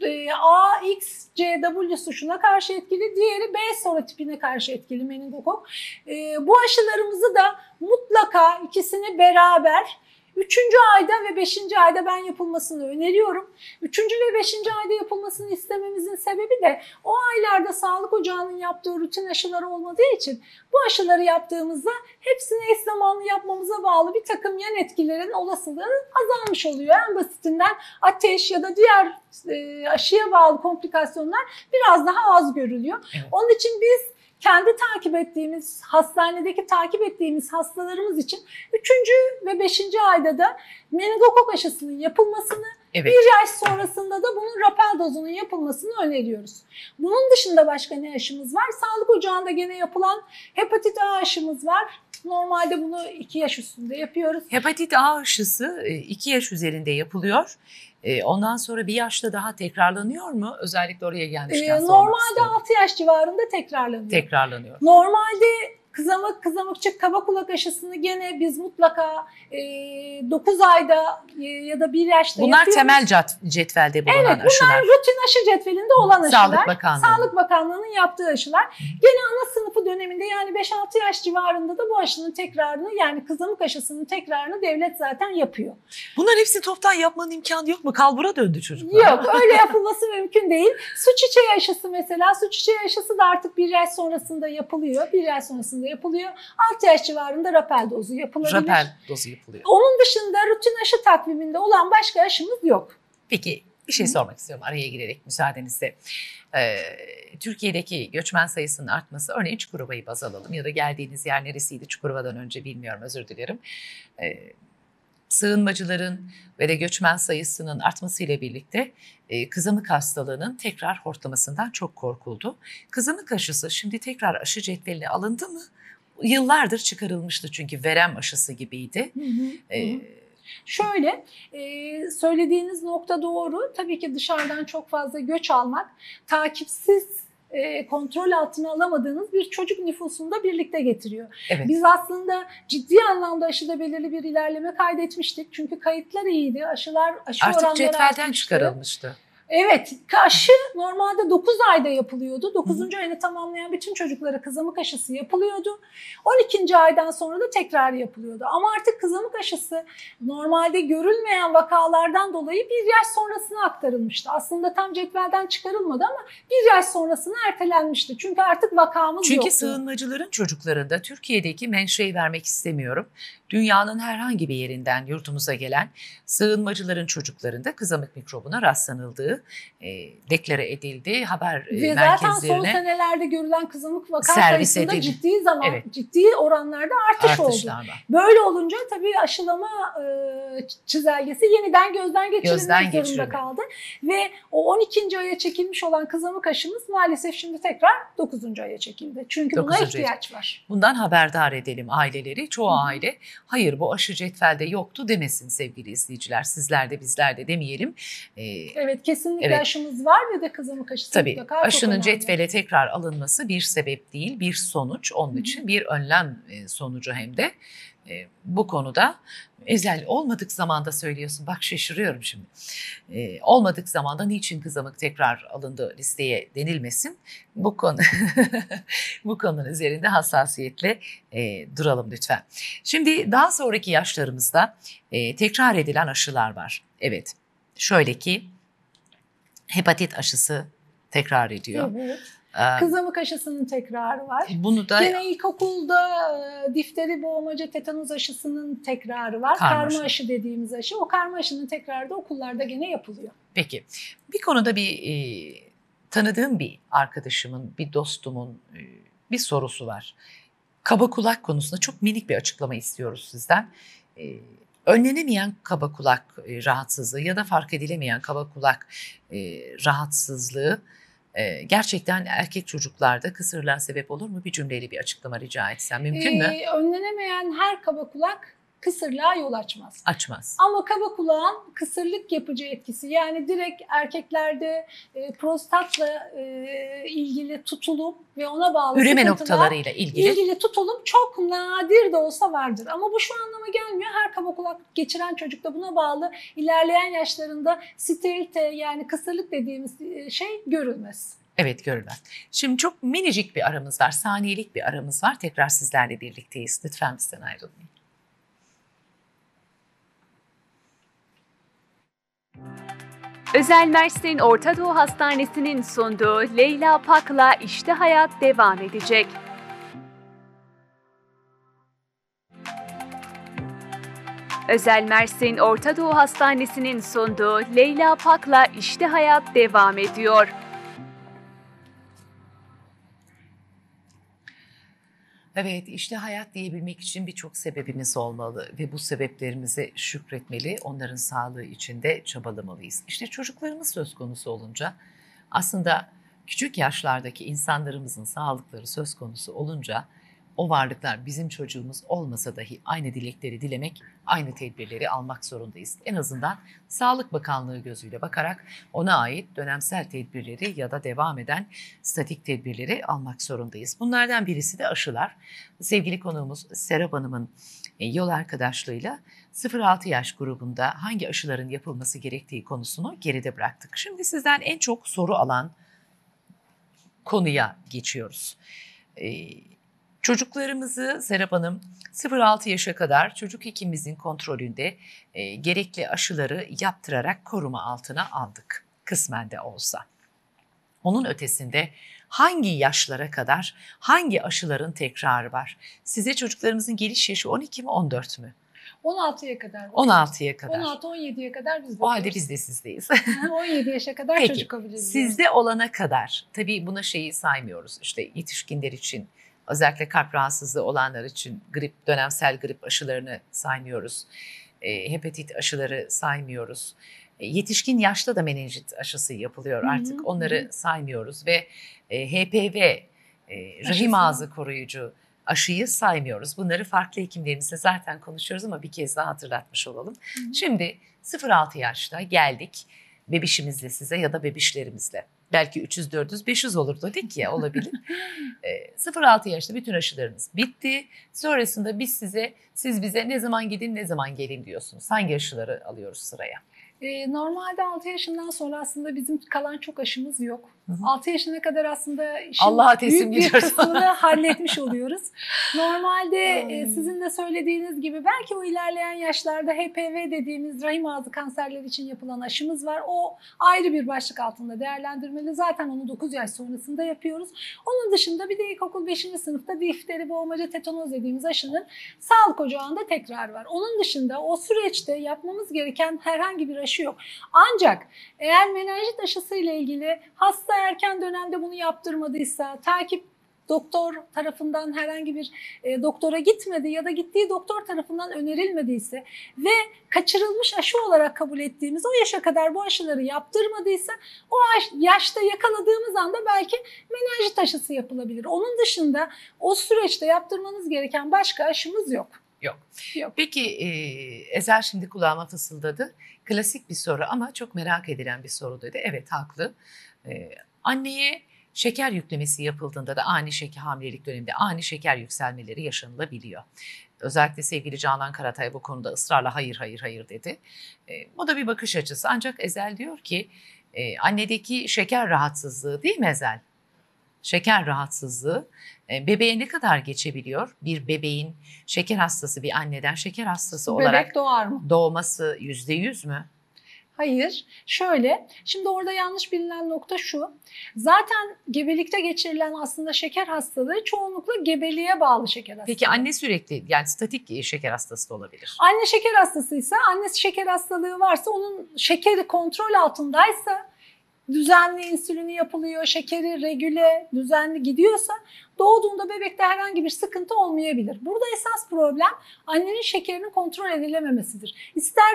e, AXCW suşuna karşı etkili, diğeri B sorotipine karşı etkili meningokok. E, bu aşılarımızı da mutlaka ikisini beraber Üçüncü ayda ve beşinci ayda ben yapılmasını öneriyorum. Üçüncü ve beşinci ayda yapılmasını istememizin sebebi de o aylarda sağlık ocağının yaptığı rutin aşıları olmadığı için bu aşıları yaptığımızda hepsini eş zamanlı yapmamıza bağlı bir takım yan etkilerin olasılığı azalmış oluyor. En basitinden ateş ya da diğer e, aşıya bağlı komplikasyonlar biraz daha az görülüyor. Onun için biz kendi takip ettiğimiz, hastanedeki takip ettiğimiz hastalarımız için 3. ve 5. ayda da meningokok aşısının yapılmasını, Evet. bir yaş sonrasında da bunun rapel dozunun yapılmasını öneriyoruz. Bunun dışında başka ne aşımız var? Sağlık ocağında gene yapılan hepatit A aşımız var. Normalde bunu 2 yaş üstünde yapıyoruz. Hepatit A aşısı 2 yaş üzerinde yapılıyor. E, Ondan sonra bir yaşta daha tekrarlanıyor mu? Özellikle oraya gelmişken Ee, sormak normalde istiyorum. 6 yaş civarında tekrarlanıyor. Tekrarlanıyor. Normalde kızamık, kızamıkçık, kaba kulak aşısını gene biz mutlaka e, 9 ayda e, ya da 1 yaşta Bunlar yapıyoruz. temel cet- cetvelde bulunan Evet bunlar aşılar. rutin aşı cetvelinde olan aşılar. Sağlık Bakanlığı. Sağlık Bakanlığı'nın yaptığı aşılar. Gene ana sınıfı döneminde yani 5-6 yaş civarında da bu aşının tekrarını yani kızamık aşısının tekrarını devlet zaten yapıyor. Bunların hepsini toptan yapmanın imkanı yok mu? Kalbura döndü çocuklar. Yok öyle yapılması mümkün değil. Su çiçeği aşısı mesela su çiçeği aşısı da artık bir yaş sonrasında yapılıyor. Bir yaş sonrasında yapılıyor. 6 yaş civarında rapel dozu yapılabilir. Rapel dozu yapılıyor. Onun dışında rutin aşı takviminde olan başka aşımız yok. Peki bir şey Hı. sormak istiyorum araya girerek müsaadenizle. Ee, Türkiye'deki göçmen sayısının artması, örneğin Çukurova'yı baz alalım ya da geldiğiniz yer neresiydi Çukurova'dan önce bilmiyorum özür dilerim. Ee, sığınmacıların ve de göçmen sayısının artmasıyla birlikte e, kızamık hastalığının tekrar hortlamasından çok korkuldu. Kızamık aşısı şimdi tekrar aşı cetveline alındı mı? Yıllardır çıkarılmıştı çünkü verem aşısı gibiydi. Ee, Şöyle e, söylediğiniz nokta doğru. Tabii ki dışarıdan çok fazla göç almak takipsiz e, kontrol altına alamadığınız bir çocuk nüfusunu da birlikte getiriyor. evet. Biz aslında ciddi anlamda aşıda belirli bir ilerleme kaydetmiştik. Çünkü kayıtlar iyiydi. Aşılar aşı Artık oranları cetvelden artmıştı. çıkarılmıştı. Evet, aşı normalde 9 ayda yapılıyordu. 9. ayını tamamlayan bütün çocuklara kızamık aşısı yapılıyordu. 12. aydan sonra da tekrar yapılıyordu. Ama artık kızamık aşısı normalde görülmeyen vakalardan dolayı bir yaş sonrasına aktarılmıştı. Aslında tam cetvelden çıkarılmadı ama bir yaş sonrasına ertelenmişti. Çünkü artık vakamız Çünkü yoktu. sığınmacıların çocuklarında Türkiye'deki menşeyi vermek istemiyorum. Dünyanın herhangi bir yerinden yurtumuza gelen sığınmacıların çocuklarında kızamık mikrobuna rastlanıldığı e, deklare edildi. Haber e, Ve zaten son merkezlerine senelerde görülen kızamık vaka sayısında edildi. ciddi zaman, Evet. ciddi oranlarda artış oldu. artışlar var. Böyle olunca tabii aşılama e, çizelgesi yeniden gözden geçirilmek Gözden zorunda geçirilmek. kaldı. Ve o 12. aya çekilmiş olan kızamık aşımız maalesef şimdi tekrar 9. aya çekildi. Çünkü buna 9. ihtiyaç var. Bundan haberdar edelim aileleri. Çoğu hı. aile hayır bu aşı cetvelde yoktu demesin sevgili izleyiciler. Sizler de bizler de demeyelim. E, Evet kesinlikle Evet. aşımız var ve de kızamık aşısı Tabii mutlaka aşının cetvele tekrar alınması bir sebep değil, bir sonuç. Onun Hı hı. için bir önlem e, sonucu hem de E, bu konuda özel olmadık zamanda söylüyorsun. Bak şaşırıyorum şimdi. E, olmadık zamanda niçin kızamık tekrar alındı listeye denilmesin. Bu konu bu konunun üzerinde hassasiyetle e, duralım lütfen. Şimdi daha sonraki yaşlarımızda e, tekrar edilen aşılar var. Evet. Şöyle ki hepatit aşısı tekrar ediyor. Ee, Kızamık aşısının tekrarı var. Bunu da Gene ilkokulda e, difteri, boğmaca, tetanus aşısının tekrarı var. Karma Karma, aşı. aşı dediğimiz aşı. O karma aşının tekrarı da okullarda gene yapılıyor. peki bir konuda bir e, tanıdığım bir arkadaşımın, bir dostumun e, bir sorusu var. Kaba kulak konusunda çok minik bir açıklama istiyoruz sizden. E, önlenemeyen kaba kulak e, rahatsızlığı ya da fark edilemeyen kaba kulak e, rahatsızlığı e, gerçekten erkek çocuklarda kısırlığa sebep olur mu? Bir cümleyle bir açıklama rica etsem mümkün mü? Önlenemeyen her kaba kulak kısırlığa yol açmaz. Açmaz. Ama kaba kulağın kısırlık yapıcı etkisi yani direkt erkeklerde e, prostatla e, ilgili tutulum ve ona bağlı Üreme noktalarıyla ilgili ilgili tutulum çok nadir de olsa vardır. Ama bu şu anlama gelmiyor. Her kaba kulak geçiren çocukta buna bağlı ilerleyen yaşlarında sterilite yani kısırlık dediğimiz e, şey görülmez. Evet görürler. Şimdi çok minicik bir aramız var. Saniyelik bir aramız var. Tekrar sizlerle birlikteyiz. Lütfen bizden ayrılmayın. Özel Mersin Orta Doğu Hastanesi'nin sunduğu Leyla Pak'la İşte Hayat devam edecek. Özel Mersin Orta Doğu Hastanesi'nin sunduğu Leyla Pak'la İşte Hayat devam ediyor. Evet işte hayat diyebilmek için birçok sebebimiz olmalı ve bu sebeplerimize şükretmeli. Onların sağlığı için de çabalamalıyız. İşte çocuklarımız söz konusu olunca aslında küçük yaşlardaki insanlarımızın sağlıkları söz konusu olunca o varlıklar bizim çocuğumuz olmasa dahi aynı dilekleri dilemek, aynı tedbirleri almak zorundayız. En azından Sağlık Bakanlığı gözüyle bakarak ona ait dönemsel tedbirleri ya da devam eden statik tedbirleri almak zorundayız. Bunlardan birisi de aşılar. Sevgili konuğumuz Serap Hanım'ın e, yol arkadaşlığıyla 0-6 yaş grubunda hangi aşıların yapılması gerektiği konusunu geride bıraktık. Şimdi sizden en çok soru alan konuya geçiyoruz. Ee, Çocuklarımızı Serap Hanım 0-6 yaşa kadar çocuk hekimimizin kontrolünde e, gerekli aşıları yaptırarak koruma altına aldık. Kısmen de olsa. Onun ötesinde hangi yaşlara kadar hangi aşıların tekrarı var? Size çocuklarımızın geliş yaşı 12 mi 14 mü? 16'ya kadar. 16'ya kadar. 16-17'ye kadar biz O halde biz de sizdeyiz. 17 yaşa kadar Peki, çocuk kabul. Sizde olana kadar tabii buna şeyi saymıyoruz. İşte yetişkinler için özellikle kalp rahatsızlığı olanlar için grip dönemsel grip aşılarını saymıyoruz. E, hepatit aşıları saymıyoruz. E, yetişkin yaşta da menenjit aşısı yapılıyor Hı hı, artık. hı Onları saymıyoruz ve e, HPV e, rahim ağzı koruyucu aşıyı saymıyoruz. Bunları farklı hekimlerimizle zaten konuşuyoruz ama bir kez daha hatırlatmış olalım. Hı hı. Şimdi 0-6 yaşta geldik bebişimizle size ya da bebişlerimizle. Belki 300, 400, 500 olur dedik ya olabilir. Ee, 0-6 yaşta bütün aşılarımız bitti. Sonrasında biz size, siz bize ne zaman gidin ne zaman gelin diyorsunuz. Hangi aşıları alıyoruz sıraya? Ee, normalde 6 yaşından sonra aslında bizim kalan çok aşımız yok. Hı hı. 6 yaşına kadar aslında işin Allah'a teslim büyük bir kısmını halletmiş oluyoruz. Normalde Ay. e, sizin de söylediğiniz gibi belki o ilerleyen yaşlarda HPV dediğimiz rahim ağzı kanserleri için yapılan aşımız var. O ayrı bir başlık altında değerlendirmeli. Zaten onu 9 yaş sonrasında yapıyoruz. Onun dışında bir de ilkokul 5. sınıfta difteri, boğmaca, tetanoz dediğimiz aşının sağlık ocağında tekrar var. Onun dışında o süreçte yapmamız gereken herhangi bir aşı yok. Ancak eğer menenjit aşısı ile ilgili hasta erken dönemde bunu yaptırmadıysa, takip doktor tarafından herhangi bir e, doktora gitmedi ya da gittiği doktor tarafından önerilmediyse ve kaçırılmış aşı olarak kabul ettiğimiz o yaşa kadar bu aşıları yaptırmadıysa o yaş- yaşta yakaladığımız anda belki menenjit aşısı yapılabilir. Onun dışında o süreçte yaptırmanız gereken başka aşımız yok. Yok. Yok. Peki e, Ezel şimdi kulağıma fısıldadı. Klasik bir soru ama çok merak edilen bir soru dedi. Evet haklı. E, anneye şeker yüklemesi yapıldığında da ani şeker hamilelik döneminde ani şeker yükselmeleri yaşanılabiliyor. Özellikle sevgili Canan Karatay bu konuda ısrarla hayır hayır hayır dedi. E, bu da bir bakış açısı. Ancak Ezel diyor ki e, annedeki şeker rahatsızlığı değil mi Ezel? Şeker rahatsızlığı e, bebeğe ne kadar geçebiliyor? Bir bebeğin şeker hastası bir anneden şeker hastası olarak Bebek doğar mı? doğması yüzde yüz mü? Hayır. Şöyle, şimdi orada yanlış bilinen nokta şu. Zaten gebelikte geçirilen aslında şeker hastalığı çoğunlukla gebeliğe bağlı şeker hastalığı. Peki anne sürekli yani statik şeker hastası da olabilir. Anne şeker hastasıysa, annesi şeker hastalığı varsa onun şekeri kontrol altındaysa, düzenli insülini yapılıyor, şekeri regüle, düzenli gidiyorsa doğduğunda bebekte herhangi bir sıkıntı olmayabilir. Burada esas problem annenin şekerinin kontrol edilememesidir. İster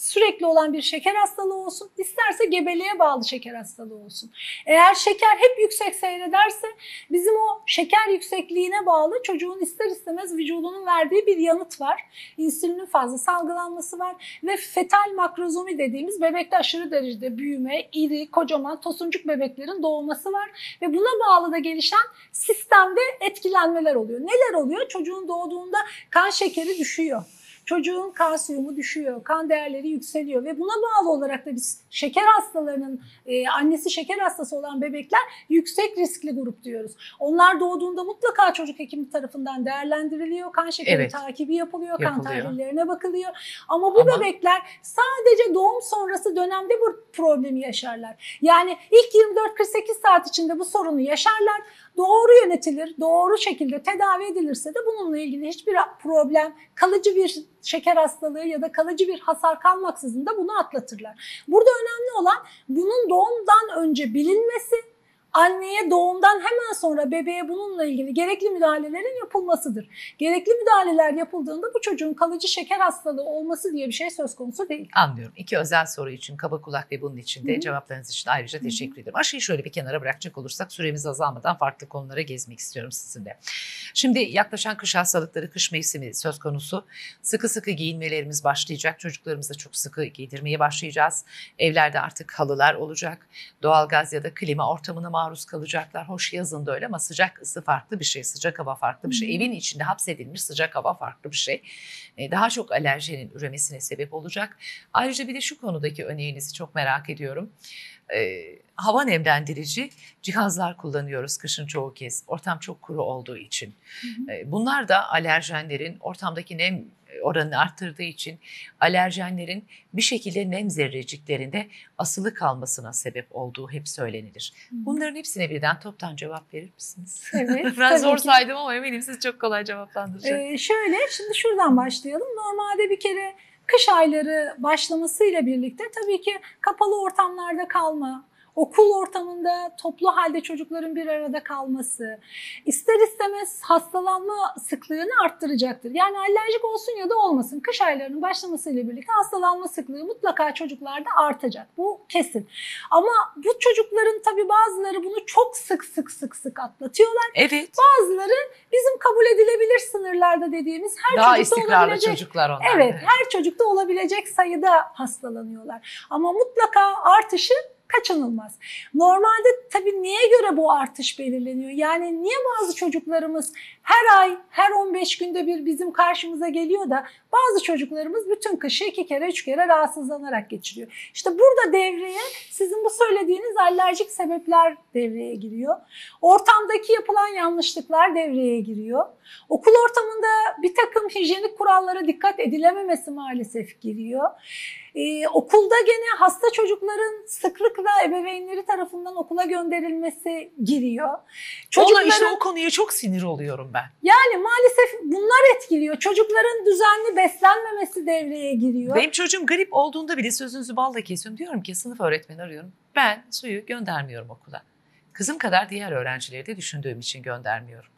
sürekli olan bir şeker hastalığı olsun, isterse gebeliğe bağlı şeker hastalığı olsun. Eğer şeker hep yüksek seyrederse bizim o şeker yüksekliğine bağlı çocuğun ister istemez vücudunun verdiği bir yanıt var. İnsülinin fazla salgılanması var ve fetal makrozomi dediğimiz bebekte aşırı derecede büyüme, iri, kocaman tosuncuk bebeklerin doğması var ve buna bağlı da gelişen sistemde etkilenmeler oluyor. Neler oluyor? Çocuğun doğduğunda kan şekeri düşüyor. Çocuğun kalsiyumu düşüyor, kan değerleri yükseliyor ve buna bağlı olarak da biz şeker hastalarının e, annesi şeker hastası olan bebekler yüksek riskli grup diyoruz. Onlar doğduğunda mutlaka çocuk hekimi tarafından değerlendiriliyor, kan şekeri Evet. takibi yapılıyor, kan Yapılıyor. tahlillerine bakılıyor. Ama bu Ama- bebekler sadece doğum sonrası dönemde bu problemi yaşarlar. Yani ilk 24-48 saat içinde bu sorunu yaşarlar. Doğru yönetilir, doğru şekilde tedavi edilirse de bununla ilgili hiçbir problem, kalıcı bir şeker hastalığı ya da kalıcı bir hasar kalmaksızın da bunu atlatırlar. Burada önemli olan bunun doğumdan önce bilinmesi, anneye doğumdan hemen sonra bebeğe bununla ilgili gerekli müdahalelerin yapılmasıdır. Gerekli müdahaleler yapıldığında bu çocuğun kalıcı şeker hastalığı olması diye bir şey söz konusu değil. Anlıyorum. İki özel soru için kaba kulak ve bunun için de Hı hı. cevaplarınız için ayrıca Hı hı. teşekkür ederim. Aşıyı şöyle bir kenara bırakacak olursak süremiz azalmadan farklı konulara gezmek istiyorum sizinle. Şimdi yaklaşan kış hastalıkları, kış mevsimi söz konusu. Sıkı sıkı giyinmelerimiz başlayacak. Çocuklarımıza çok sıkı giydirmeye başlayacağız. Evlerde artık halılar olacak. Doğalgaz ya da klima ortamına maruz kalacaklar. Hoş yazın da öyle ama sıcak ısı farklı bir şey. Sıcak hava farklı bir şey. Evin içinde hapsedilmiş sıcak hava farklı bir şey. E, Daha çok alerjenin üremesine sebep olacak. Ayrıca bir de şu konudaki öneğinizi çok merak ediyorum. Hava nemlendirici cihazlar kullanıyoruz kışın çoğu kez. Ortam çok kuru olduğu için. Ee, bunlar da alerjenlerin ortamdaki nem oranını arttırdığı için alerjenlerin bir şekilde nem zerreciklerinde asılı kalmasına sebep olduğu hep söylenilir. Bunların hepsine birden toptan cevap verir misiniz? Evet. ben zor ki. saydım ama eminim siz çok kolay cevaplandıracaksınız. Ee, şöyle şimdi şuradan başlayalım. Normalde bir kere kış ayları başlamasıyla birlikte tabii ki kapalı ortamlarda kalma, okul ortamında toplu halde çocukların bir arada kalması ister istemez hastalanma sıklığını arttıracaktır. Yani alerjik olsun ya da olmasın kış aylarının başlamasıyla birlikte hastalanma sıklığı mutlaka çocuklarda artacak. Bu kesin. Ama bu çocukların tabii bazıları bunu çok sık sık sık sık atlatıyorlar. Evet. Bazıları bizim kabul edilebilir sınırlarda dediğimiz her Daha çocukta istikrarlı olabilecek. çocuklar onlar. Evet, her çocukta olabilecek sayıda hastalanıyorlar. Ama mutlaka artışı kaçınılmaz. Normalde tabii neye göre bu artış belirleniyor? Yani niye bazı çocuklarımız her ay, her 15 günde bir bizim karşımıza geliyor da bazı çocuklarımız bütün kışı iki kere, üç kere rahatsızlanarak geçiriyor. İşte burada devreye sizin bu söylediğiniz alerjik sebepler devreye giriyor. Ortamdaki yapılan yanlışlıklar devreye giriyor. Okul ortamında bir takım hijyenik kurallara dikkat edilememesi maalesef giriyor. Ee, okulda gene hasta çocukların sıklıkla ebeveynleri tarafından okula gönderilmesi giriyor. Ona işte o konuya çok sinir oluyorum ben. yani maalesef bunlar etkiliyor. Çocukların düzenli beslenmemesi devreye giriyor. Benim çocuğum grip olduğunda bile sözünüzü balla kesiyorum. Diyorum ki sınıf öğretmeni arıyorum. Ben suyu göndermiyorum okula. Kızım kadar diğer öğrencileri de düşündüğüm için göndermiyorum.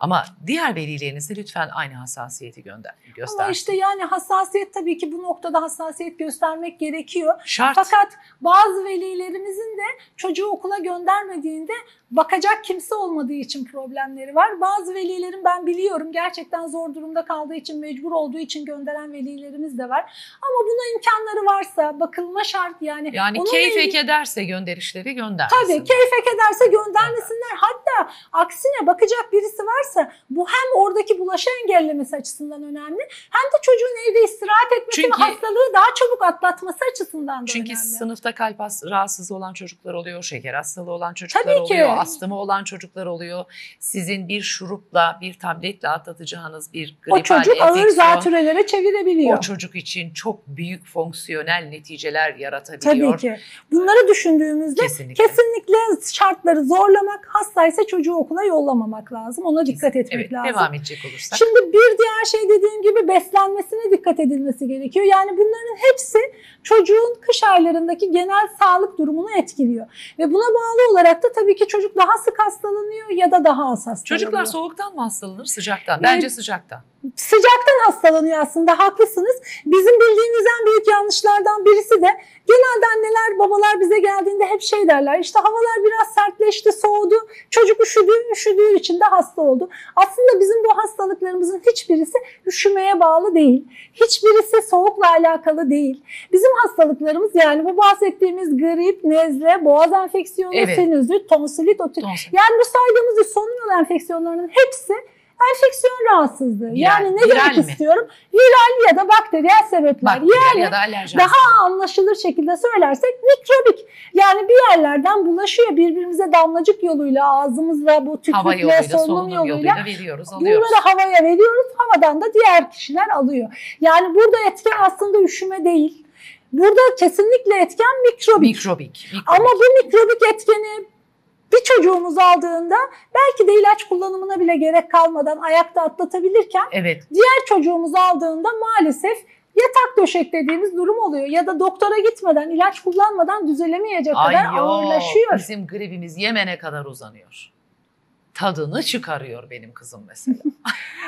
Ama diğer velilerinize lütfen aynı hassasiyeti gönder, göster. Ama işte yani hassasiyet tabii ki bu noktada hassasiyet göstermek gerekiyor. Şart. Fakat bazı velilerimizin de çocuğu okula göndermediğinde bakacak kimse olmadığı için problemleri var. Bazı velilerin ben biliyorum gerçekten zor durumda kaldığı için mecbur olduğu için gönderen velilerimiz de var. ama buna imkanları varsa bakılma şart yani. yani keyif ilgili- ederse gönderişleri göndermesin. Tabii keyfek ederse göndermesinler. Hatta aksine bakacak birisi varsa bu hem oradaki bulaşı engellemesi açısından önemli hem de çocuğun evde istirahat etmesi Çünkü- ve hastalığı daha çabuk atlatması açısından da Çünkü önemli. sınıfta kalp rahatsızlığı olan çocuklar oluyor, şeker hastalığı olan çocuklar Tabii ki. oluyor, astımı olan çocuklar oluyor. Sizin bir şurupla, bir tabletle atlatacağınız bir gripal o çocuk ağır zatürrelere çevirebiliyor. o çocuk için çok büyük fonksiyonel neticeler yaratabiliyor. Tabii ki. Bunları düşündüğümüzde Kesinlikle. kesinlikle şartları zorlamak, hastaysa çocuğu okula yollamamak lazım. Ona dikkat etmek Evet, lazım. devam edecek olursak. Şimdi bir diğer şey dediğim gibi beslenmesine dikkat edilmesi gerekiyor. Yani bunların hepsi çocuğun kış aylarındaki genel sağlık durumunu etkiliyor. Ve buna bağlı olarak da tabii ki çocuk daha sık hastalanıyor ya da daha az hastalanıyor. Çocuklar soğuktan mı hastalanır, sıcaktan? Bence sıcaktan. Sıcaktan hastalanıyor aslında haklısınız. Bizim bildiğimiz en büyük yanlışlardan birisi de genelde anneler babalar bize geldiğinde hep şey derler işte havalar biraz sertleşti soğudu çocuk üşüdü üşüdüğü için de hasta oldu. Aslında bizim bu hastalıklarımızın hiçbirisi üşümeye bağlı değil. Hiçbirisi soğukla alakalı değil. Bizim hastalıklarımız yani bu bahsettiğimiz grip, nezle, boğaz enfeksiyonu, Evet. sinüzit, tonsilit, otit. Tonsil. Yani bu saydığımız solunum enfeksiyonlarının hepsi enfeksiyon rahatsızlığı. Viral. Yani ne Viral demek mi? istiyorum? Viral ya da bakteriyel sebepler. Bakteriyel yani ya da alerjen. daha anlaşılır şekilde söylersek mikrobik. Yani bir yerlerden bulaşıyor birbirimize damlacık yoluyla, ağzımızla, bu Hava tükrükle, yoluyla, solunum solunum yoluyla, yoluyla veriyoruz, alıyoruz. bunları havaya veriyoruz. Havadan da diğer kişiler alıyor. Yani burada etken aslında üşüme değil. Burada kesinlikle etken mikrobik. Mikrobik. mikrobik. Ama bu mikrobik etkeni bir çocuğumuz aldığında belki de ilaç kullanımına bile gerek kalmadan ayakta atlatabilirken Evet. diğer çocuğumuz aldığında maalesef yatak döşek dediğimiz durum oluyor. Ya da doktora gitmeden, ilaç kullanmadan düzelemeyecek kadar Ay yo, ağırlaşıyor. bizim gribimiz Yemen'e kadar uzanıyor. Tadını çıkarıyor benim kızım mesela.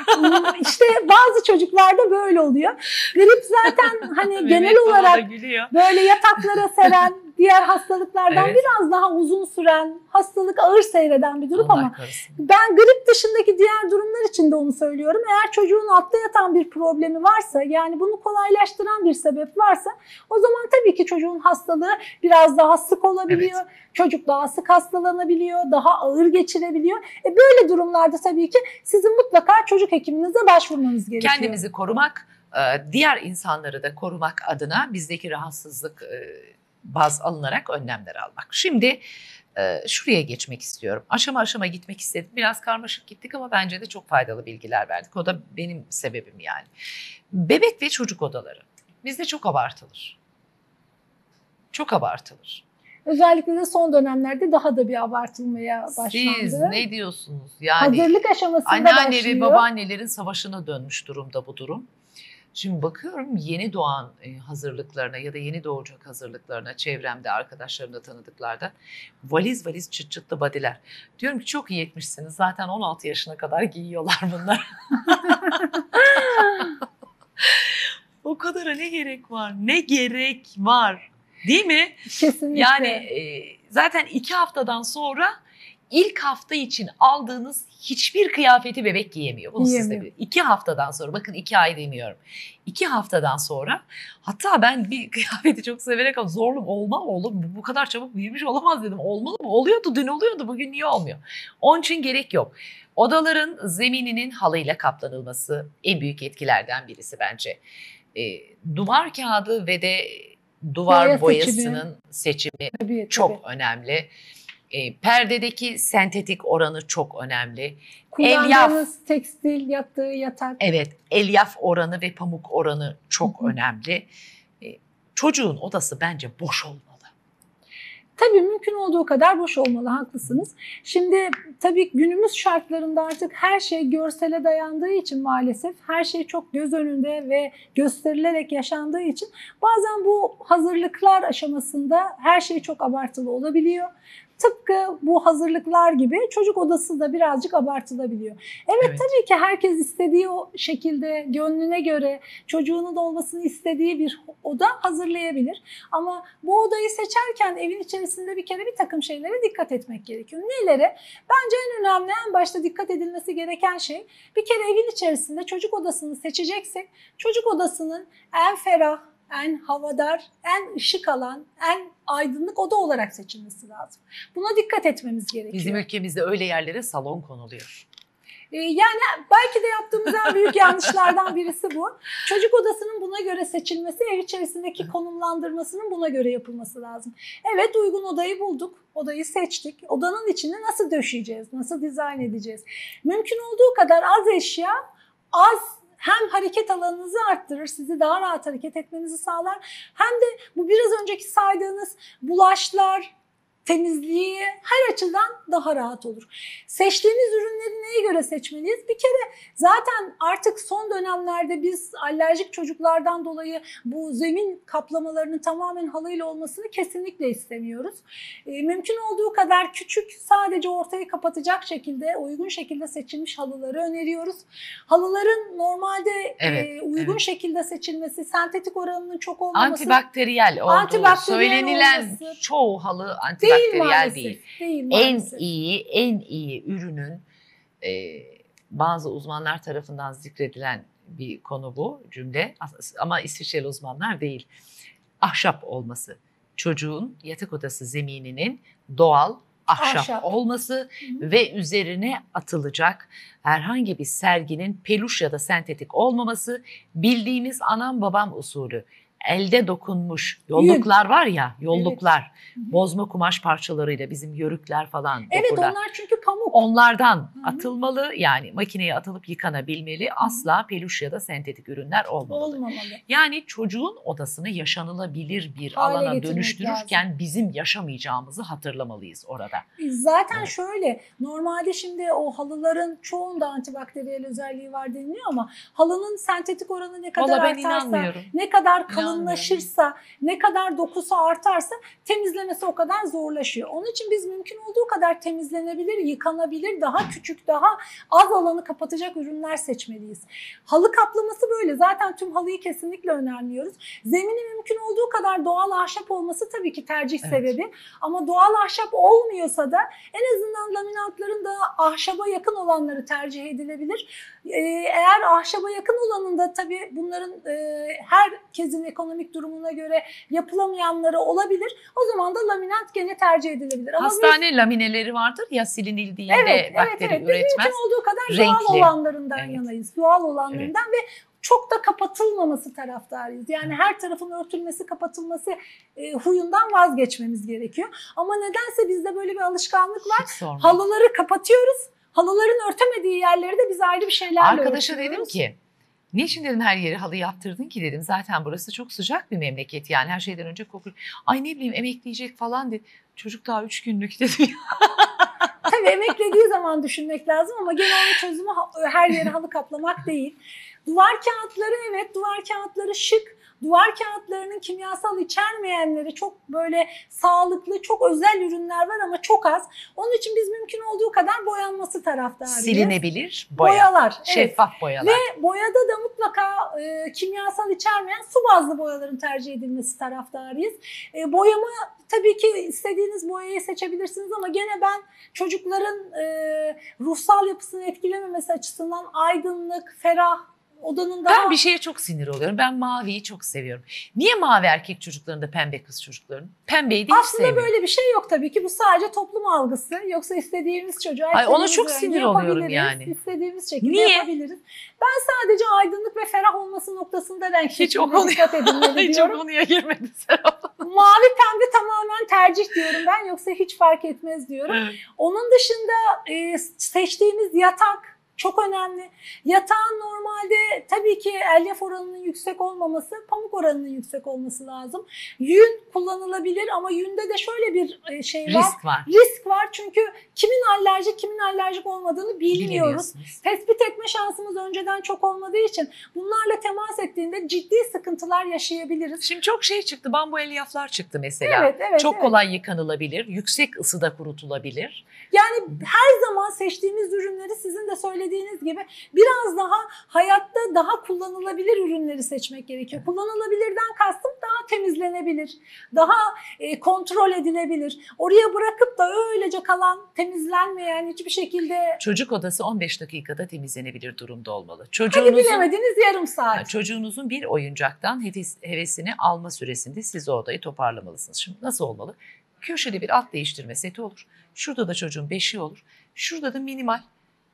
işte bazı çocuklarda böyle oluyor. Grip zaten hani genel olarak böyle yataklara seren, diğer hastalıklardan Evet. biraz daha uzun süren, hastalık ağır seyreden bir durum Allah ama korusun. Ben grip dışındaki diğer durumlar için de onu söylüyorum. Eğer çocuğun altta yatan bir problemi varsa yani bunu kolaylaştıran bir sebep varsa o zaman tabii ki çocuğun hastalığı biraz daha sık olabiliyor. Çocuk daha sık hastalanabiliyor, daha ağır geçirebiliyor. E böyle durumlarda tabii ki sizin mutlaka çocuk hekiminize başvurmanız gerekiyor. Kendimizi korumak, e, diğer insanları da korumak adına bizdeki rahatsızlık e, baz alınarak önlemler almak. Şimdi e, şuraya geçmek istiyorum. Aşama aşama gitmek istedim. Biraz karmaşık gittik ama bence de çok faydalı bilgiler verdik. O da benim sebebim yani. Bebek ve çocuk odaları bizde çok abartılır. Çok abartılır. Özellikle de son dönemlerde daha da bir abartılmaya başlandı. Siz ne diyorsunuz? Yani Hazırlık aşamasında Anneanne başlıyor. ve babaannelerin savaşına dönmüş durumda bu durum. Şimdi bakıyorum yeni doğan e, hazırlıklarına ya da yeni doğacak hazırlıklarına çevremde, arkadaşlarımda, tanıdıklarda valiz valiz çıt çıtlı badiler. Diyorum ki çok iyi etmişsiniz. Zaten 16 yaşına kadar giyiyorlar bunlar. o kadara ne gerek var? Ne gerek var? Değil mi? Kesinlikle. Yani e, zaten iki haftadan sonra ilk hafta için aldığınız hiçbir kıyafeti bebek giyemiyor. Bunu siz de. İki haftadan sonra bakın iki ay demiyorum. İki haftadan sonra hatta ben bir kıyafeti çok severek ama zorlum olma oğlum bu- kadar çabuk büyümüş olamaz dedim. Olmalı mı? Oluyordu dün oluyordu bugün niye olmuyor? Onun için gerek yok. Odaların zemininin halıyla kaplanılması en büyük etkilerden birisi bence. E, duvar kağıdı ve de duvar Boya boyasının seçimi Tabii, çok önemli. E, perdedeki sentetik oranı çok önemli. Kullandığınız tekstil, yattığı yatak. Evet, elyaf oranı ve pamuk oranı çok Hı hı. önemli. E, çocuğun odası bence boş olmalı. Tabii mümkün olduğu kadar boş olmalı, haklısınız. Şimdi tabii günümüz şartlarında artık her şey görsele dayandığı için maalesef her şey çok göz önünde ve gösterilerek yaşandığı için bazen bu hazırlıklar aşamasında her şey çok abartılı olabiliyor. Tıpkı bu hazırlıklar gibi çocuk odası da birazcık abartılabiliyor. Evet, Evet. tabii ki herkes istediği o şekilde gönlüne göre çocuğunun olmasını istediği bir oda hazırlayabilir. Ama bu odayı seçerken evin içerisinde bir kere bir takım şeylere dikkat etmek gerekiyor. Nelere? Bence en önemli en başta dikkat edilmesi gereken şey bir kere evin içerisinde çocuk odasını seçeceksek çocuk odasının en ferah, en havadar, en ışık alan, en aydınlık oda olarak seçilmesi lazım. Buna dikkat etmemiz gerekiyor. Bizim ülkemizde öyle yerlere salon konuluyor. Ee, Yani belki de yaptığımız en büyük yanlışlardan birisi bu. Çocuk odasının buna göre seçilmesi, ev içerisindeki konumlandırmasının buna göre yapılması lazım. Evet uygun odayı bulduk, odayı seçtik. Odanın içini nasıl döşeyeceğiz, nasıl dizayn edeceğiz? Mümkün olduğu kadar az eşya, az hem hareket alanınızı arttırır, sizi daha rahat hareket etmenizi sağlar. Hem de bu biraz önceki saydığınız bulaşlar, temizliği her açıdan daha rahat olur. Seçtiğimiz ürünleri neye göre seçmeliyiz? Bir kere zaten artık son dönemlerde biz alerjik çocuklardan dolayı bu zemin kaplamalarının tamamen halıyla olmasını kesinlikle istemiyoruz. E, mümkün olduğu kadar küçük sadece ortayı kapatacak şekilde uygun şekilde seçilmiş halıları öneriyoruz. Halıların normalde Evet, e, uygun evet. şekilde seçilmesi, sentetik oranının çok olmaması Antibakteriyel olduğu Antibakteriyel söylenilen olması- çoğu halı değil antibakteriyel maalesef. değil. Değil En iyi, en iyi ürünün e, bazı uzmanlar tarafından zikredilen bir konu bu cümle ama İsviçreli uzmanlar değil. Ahşap olması. Çocuğun yatak odası zemininin doğal ahşap, Ahşap. olması Hı. ve üzerine atılacak herhangi bir serginin peluş ya da sentetik olmaması bildiğimiz anam babam usulü elde dokunmuş yolluklar var ya yolluklar hı. bozma kumaş parçalarıyla bizim yörükler falan Evet dokurlar. onlar çünkü pamuk. Onlardan hı. atılmalı yani makineye atılıp yıkanabilmeli asla peluş ya da sentetik ürünler olmamalı. Olmamalı. Yani çocuğun odasını yaşanılabilir bir Hale alana dönüştürürken bizim yaşamayacağımızı hatırlamalıyız orada. Zaten Evet. şöyle normalde şimdi o halıların çoğunda antibakteriyel özelliği var deniliyor ama halının sentetik oranı ne kadar ben artarsa, ne kadar İnanmıyorum. Kalınlaşırsa, ne kadar dokusu artarsa temizlemesi o kadar zorlaşıyor. Onun için biz mümkün olduğu kadar temizlenebilir, yıkanabilir, daha küçük, daha az alanı kapatacak ürünler seçmeliyiz. Halı kaplaması böyle. Zaten tüm halıyı kesinlikle önermiyoruz. Zemini mümkün olduğu kadar doğal ahşap olması tabii ki tercih Evet. sebebi. Ama doğal ahşap olmuyorsa da en azından laminatların da ahşaba yakın olanları tercih edilebilir. Ee, eğer ahşaba yakın olanında tabii bunların e, herkesin ekonomik durumuna göre yapılamayanları olabilir. O zaman da laminat gene tercih edilebilir. Ama biz- Hastane lamineleri vardır ya silinildiğinde Evet, evet, bakteri evet. Biz üretmez. mümkün olduğu kadar doğal Renkli. olanlarından Evet. yanayız. Doğal olanlarından ve çok da kapatılmaması taraftarıyız. Yani her tarafın örtülmesi, kapatılması e, huyundan vazgeçmemiz gerekiyor. Ama nedense bizde böyle bir alışkanlık var. Halıları kapatıyoruz. Halıların örtemediği yerleri de biz ayrı bir şeylerle Arkadaşa dedim örtüyoruz. ki niçin dedim her yeri halı yaptırdın ki dedim. Zaten burası çok sıcak bir memleket yani her şeyden önce kokuyor. Ay ne bileyim emekleyecek falan dedi. Çocuk daha üç günlük dedi. Tabii emeklediği zaman düşünmek lazım ama gene onun çözümü her yeri halı kaplamak değil. Duvar kağıtları evet duvar kağıtları şık. Duvar kağıtlarının kimyasal içermeyenleri çok böyle sağlıklı, çok özel ürünler var ama çok az. Onun için biz mümkün olduğu kadar boyanması taraftarıyız. Silinebilir boya. Boyalar. evet. Şeffaf boyalar. Ve boyada da mutlaka e, kimyasal içermeyen su bazlı boyaların tercih edilmesi taraftarıyız. E, boyama tabii ki istediğiniz boyayı seçebilirsiniz ama gene ben çocukların e, ruhsal yapısını etkilememesi açısından aydınlık, ferah, odanın daha... Ben bir şeye çok sinir oluyorum. Ben maviyi çok seviyorum. Niye mavi erkek çocuklarında pembe kız çocukların? Pembeyi de hiç Aslında sevmiyorum. böyle bir şey yok tabii ki. Bu sadece toplum algısı. Yoksa istediğimiz çocuğa Ay, ona çok sinir oluyorum yani. İstediğimiz şekilde Niye? yapabiliriz. Ben sadece aydınlık ve ferah olması noktasında renk Hiç o konuya- dikkat edilmeli Hiç o diyorum. konuya girmedi Serap. Mavi pembe tamamen tercih diyorum ben yoksa hiç fark etmez diyorum. Evet. Onun dışında e, seçtiğimiz yatak çok önemli. Yatağın normalde tabii ki elyaf oranının yüksek olmaması, pamuk oranının yüksek olması lazım. Yün kullanılabilir ama yünde de şöyle bir e, şey var. Risk var. Risk var çünkü kimin alerjik kimin alerjik olmadığını bilmiyoruz. Tespit etme şansımız önceden çok olmadığı için bunlarla temas ettiğinde ciddi sıkıntılar yaşayabiliriz. Şimdi çok şey çıktı. Bambu elyaflar çıktı mesela. Evet, evet. çok evet. kolay yıkanılabilir. Yüksek ısıda kurutulabilir. Yani her zaman seçtiğimiz ürünleri sizin de söylediğiniz gibi biraz daha hayatta daha kullanılabilir ürünleri seçmek gerekiyor. Kullanılabilirden kastım daha temizlenebilir, daha e, kontrol edilebilir. Oraya bırakıp da öylece kalan, temizlenmeyen hiçbir şekilde Çocuk odası 15 dakikada temizlenebilir durumda olmalı. hadi Çocuğunuzun bilemediniz yarım saat. Çocuğunuzun bir oyuncaktan heves- hevesini alma süresinde siz o odayı toparlamalısınız. Şimdi nasıl olmalı? Köşede bir alt değiştirme seti olur. Şurada da çocuğun beşiği olur. Şurada da minimal,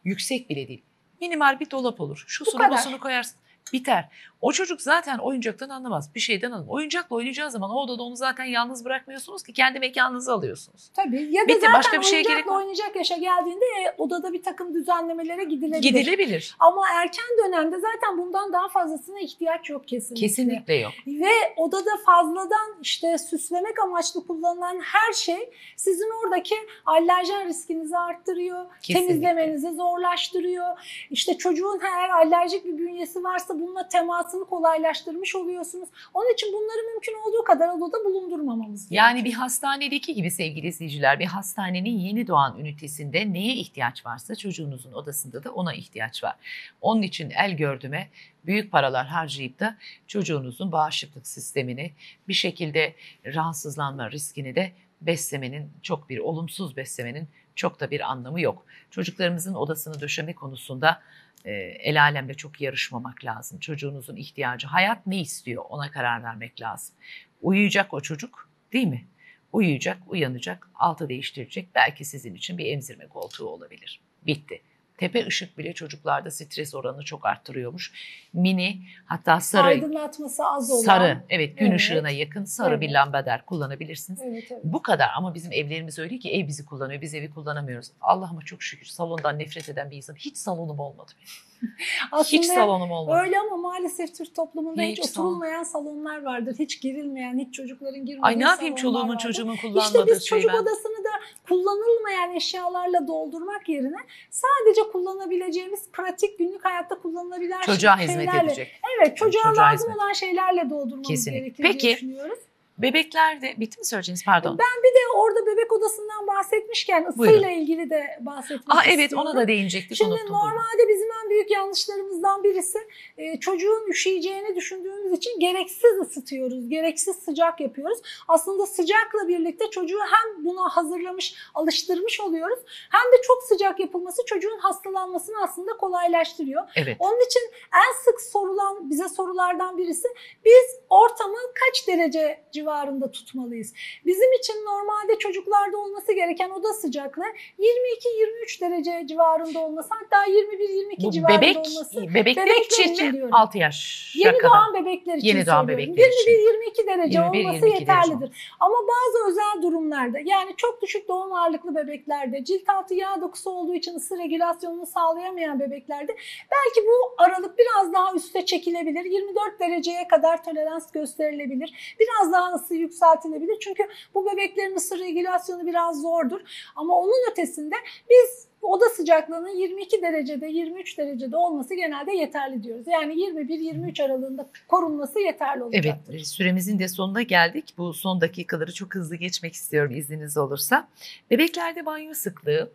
yüksek bile değil. Minimal bir dolap olur. Şu Bu kadar. koyarsın. Biter. O çocuk zaten oyuncaktan anlamaz. Bir şeyden anlamaz. Oyuncakla oynayacağı zaman o odada onu zaten yalnız bırakmıyorsunuz ki kendi mekanınızı alıyorsunuz. Tabii. Ya da Bitti, zaten başka bir oyuncakla gerek oynayacak yaşa geldiğinde e, odada bir takım düzenlemelere gidilebilir. Gidilebilir. Ama erken dönemde zaten bundan daha fazlasına ihtiyaç yok kesinlikle. Kesinlikle yok. Ve odada fazladan işte süslemek amaçlı kullanılan her şey sizin oradaki alerjen riskinizi arttırıyor. Kesinlikle. Temizlemenizi zorlaştırıyor. İşte çocuğun eğer alerjik bir bünyesi varsa bununla temasını kolaylaştırmış oluyorsunuz. Onun için bunları mümkün olduğu kadar odada bulundurmamamız Yani gerekiyor. bir hastanedeki gibi sevgili izleyiciler bir hastanenin yeni doğan ünitesinde neye ihtiyaç varsa çocuğunuzun odasında da ona ihtiyaç var. Onun için el gördüme büyük paralar harcayıp da çocuğunuzun bağışıklık sistemini bir şekilde rahatsızlanma riskini de beslemenin çok bir olumsuz beslemenin çok da bir anlamı yok. Çocuklarımızın odasını döşeme konusunda e, el alemle çok yarışmamak lazım. Çocuğunuzun ihtiyacı, hayat ne istiyor ona karar vermek lazım. Uyuyacak o çocuk değil mi? Uyuyacak, uyanacak, altı değiştirecek. Belki sizin için bir emzirme koltuğu olabilir. Bitti. Tepe ışık bile çocuklarda stres oranını çok arttırıyormuş. Mini hatta sarı, aydınlatması az olan. sarı evet gün Evet. ışığına yakın sarı bir Evet. lambader kullanabilirsiniz. Evet, evet. Bu kadar ama bizim evlerimiz öyle ki ev bizi kullanıyor, biz evi kullanamıyoruz. Allah'ıma çok şükür salondan nefret eden bir insan. Hiç salonum olmadı benim. Hiç Aslında salonum olmadı. Öyle ama maalesef Türk toplumunda hiç, Hiç salon- oturulmayan salonlar vardır. Hiç girilmeyen, hiç çocukların girmediği Ay ne yapayım çoluğumun vardır. çocuğumun İşte kullanmadığı biz şeyi çocuk ben. odasını da kullanılmayan eşyalarla doldurmak yerine sadece kullanabileceğimiz pratik günlük hayatta kullanılabilen Çocuğa şeylerle, hizmet edecek. Evet çocuğa, Çocuğa lazım hizmet. olan şeylerle doldurmamız Kesinlikle. gerekir diye Peki. düşünüyoruz. Bebeklerde bitti mi söyleyeceğiniz pardon. Ben bir de orada bebek odasından bahsetmişken ısıyla Buyurun. ilgili de bahsetmek Aa evet istiyorum. ona da değinecektik Şimdi unuttum. buyurun. normalde bizim en büyük yanlışlarımızdan birisi e, çocuğun üşüyeceğini düşündüğümüz için gereksiz ısıtıyoruz, gereksiz sıcak yapıyoruz. Aslında sıcakla birlikte çocuğu hem buna hazırlamış, alıştırmış oluyoruz hem de çok sıcak yapılması çocuğun hastalanmasını aslında kolaylaştırıyor. Evet. Onun için en sık sorulan bize sorulardan birisi biz ortamı kaç derece civarında tutmalıyız? Bizim için normalde çocuklarda olması gereken oda sıcaklığı 22-23 derece civarında olması hatta 21-22 Bu civarında bebek olması. bebekler Bebekler için, için mi? diyorum. 6 yaş Yeni kadar. doğan bebekler için Yeni doğan bebekler için. 21-22 derece 21-22 olması derece yeterlidir. Ama bazı özel durumlarda yani çok düşük doğum ağırlıklı bebeklerde cilt altı yağ dokusu olduğu için ısı regülasyonunu sağlayamayan bebeklerde belki bu aralık biraz daha üste çekilebilir. 24 dereceye kadar tolerans gösterilebilir. Biraz daha ısı yükseltilebilir. Çünkü bu bebeklerin ısı regülasyonu biraz zordur. Ama onun ötesinde biz oda sıcaklığının 22 derecede 23 derecede olması genelde yeterli diyoruz. Yani 21-23 aralığında korunması yeterli olacaktır. Evet, e, süremizin de sonuna geldik. Bu son dakikaları çok hızlı geçmek istiyorum izniniz olursa. Bebeklerde banyo sıklığı,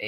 e,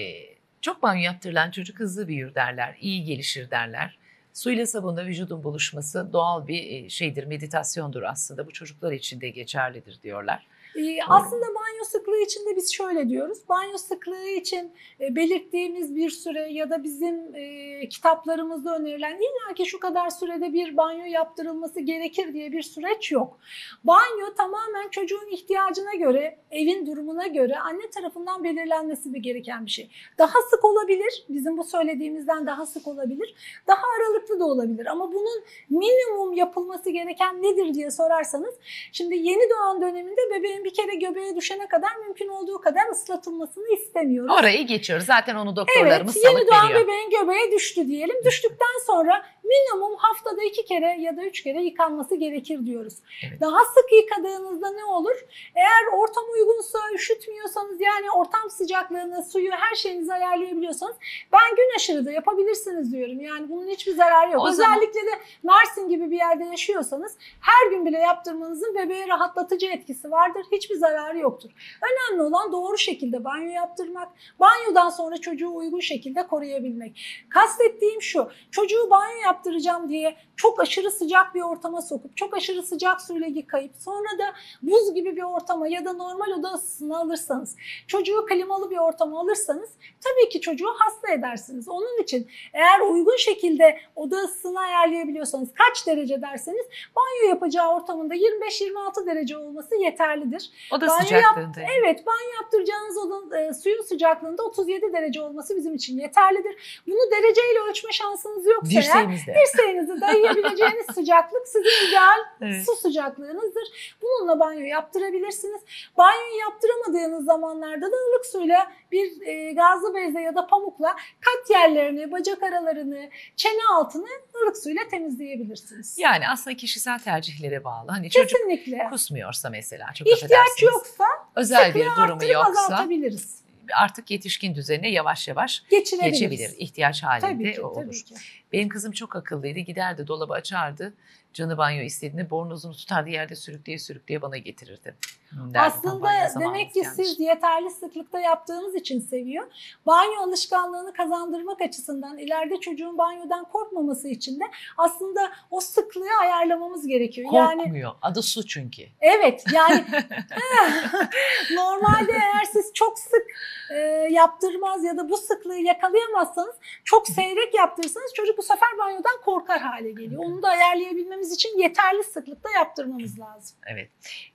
çok banyo yaptırılan çocuk hızlı büyür derler, iyi gelişir derler. Suyla sabunla vücudun buluşması doğal bir şeydir, meditasyondur aslında. Bu çocuklar için de geçerlidir diyorlar. Ee, aslında banyo sıklığı için de biz şöyle diyoruz. Banyo sıklığı için e, belirttiğimiz bir süre ya da bizim e, kitaplarımızda önerilen illa ki şu kadar sürede bir banyo yaptırılması gerekir diye bir süreç yok. Banyo tamamen çocuğun ihtiyacına göre, evin durumuna göre anne tarafından belirlenmesi bir gereken bir şey. Daha sık olabilir, bizim bu söylediğimizden daha sık olabilir, daha aralıklı da olabilir. Ama bunun minimum yapılması gereken nedir diye sorarsanız, şimdi yeni doğan döneminde bebeğin bir kere göbeğe düşene kadar mümkün olduğu kadar ıslatılmasını istemiyoruz. Orayı geçiyoruz. Zaten onu Evet, doktorlarımız yeni salık doğan veriyor. bebeğin göbeğe düştü diyelim. Düştükten sonra minimum haftada iki kere ya da üç kere yıkanması gerekir diyoruz. Evet. Daha sık yıkadığınızda ne olur? Eğer ortam uygunsa, üşütmüyorsanız yani ortam sıcaklığını, suyu, her şeyinizi ayarlayabiliyorsanız ben gün aşırı da yapabilirsiniz diyorum. Yani bunun hiçbir zararı yok. O zaman- Özellikle de Mersin gibi bir yerde yaşıyorsanız her gün bile yaptırmanızın bebeğe rahatlatıcı etkisi vardır. Hiçbir zararı yoktur. Önemli olan doğru şekilde banyo yaptırmak, banyodan sonra çocuğu uygun şekilde koruyabilmek. Kastettiğim şu, çocuğu banyo yaptıracağım diye çok aşırı sıcak bir ortama sokup, çok aşırı sıcak suyla yıkayıp, sonra da buz gibi bir ortama ya da normal oda ısısını alırsanız, çocuğu klimalı bir ortama alırsanız tabii ki çocuğu hasta edersiniz. Onun için eğer uygun şekilde oda ısısını ayarlayabiliyorsanız kaç derece derseniz banyo yapacağı ortamında 25-26 derece olması yeterlidir. O da Banyo sıcaklığında. Evet, banyo yaptıracağınız odanın e, suyun sıcaklığında 37 derece olması bizim için yeterlidir. Bunu dereceyle ölçme şansınız yoksa eğer. Dirseğinizi dayayabileceğiniz sıcaklık sizin ideal Evet. su sıcaklığınızdır. Bununla banyo yaptırabilirsiniz. Banyo yaptıramadığınız zamanlarda da ılık suyla bir e, gazlı bezle ya da pamukla kat yerlerini, bacak aralarını, çene altını ılık suyla temizleyebilirsiniz. Yani aslında kişisel tercihlere bağlı. Hani çocuk Kesinlikle. kusmuyorsa mesela çok İhtiyaç yoksa Özel bir durumu yoksa azaltabiliriz. artık yetişkin düzenine yavaş yavaş geçebilir. İhtiyaç halinde Tabii ki, olur. tabii ki. Benim kızım çok akıllıydı. Giderdi dolabı açardı. Canı banyo istediğinde bornozunu tutardı yerde sürükleye sürükleye bana getirirdi. Hmm, derdi, "Tam Aslında demek ki gelmiş." siz yeterli sıklıkta yaptığınız için seviyor. Banyo alışkanlığını kazandırmak açısından ileride çocuğun banyodan korkmaması için de aslında o sıklığı ayarlamamız gerekiyor. Yani Korkmuyor. Adı su çünkü. evet yani normalde eğer siz çok sık e, yaptırmaz ya da bu sıklığı yakalayamazsanız çok seyrek yaptırırsanız çocuk bu sefer banyodan korkar hale geliyor. Onu da ayarlayabilmemiz için yeterli sıklıkta yaptırmamız lazım. Evet.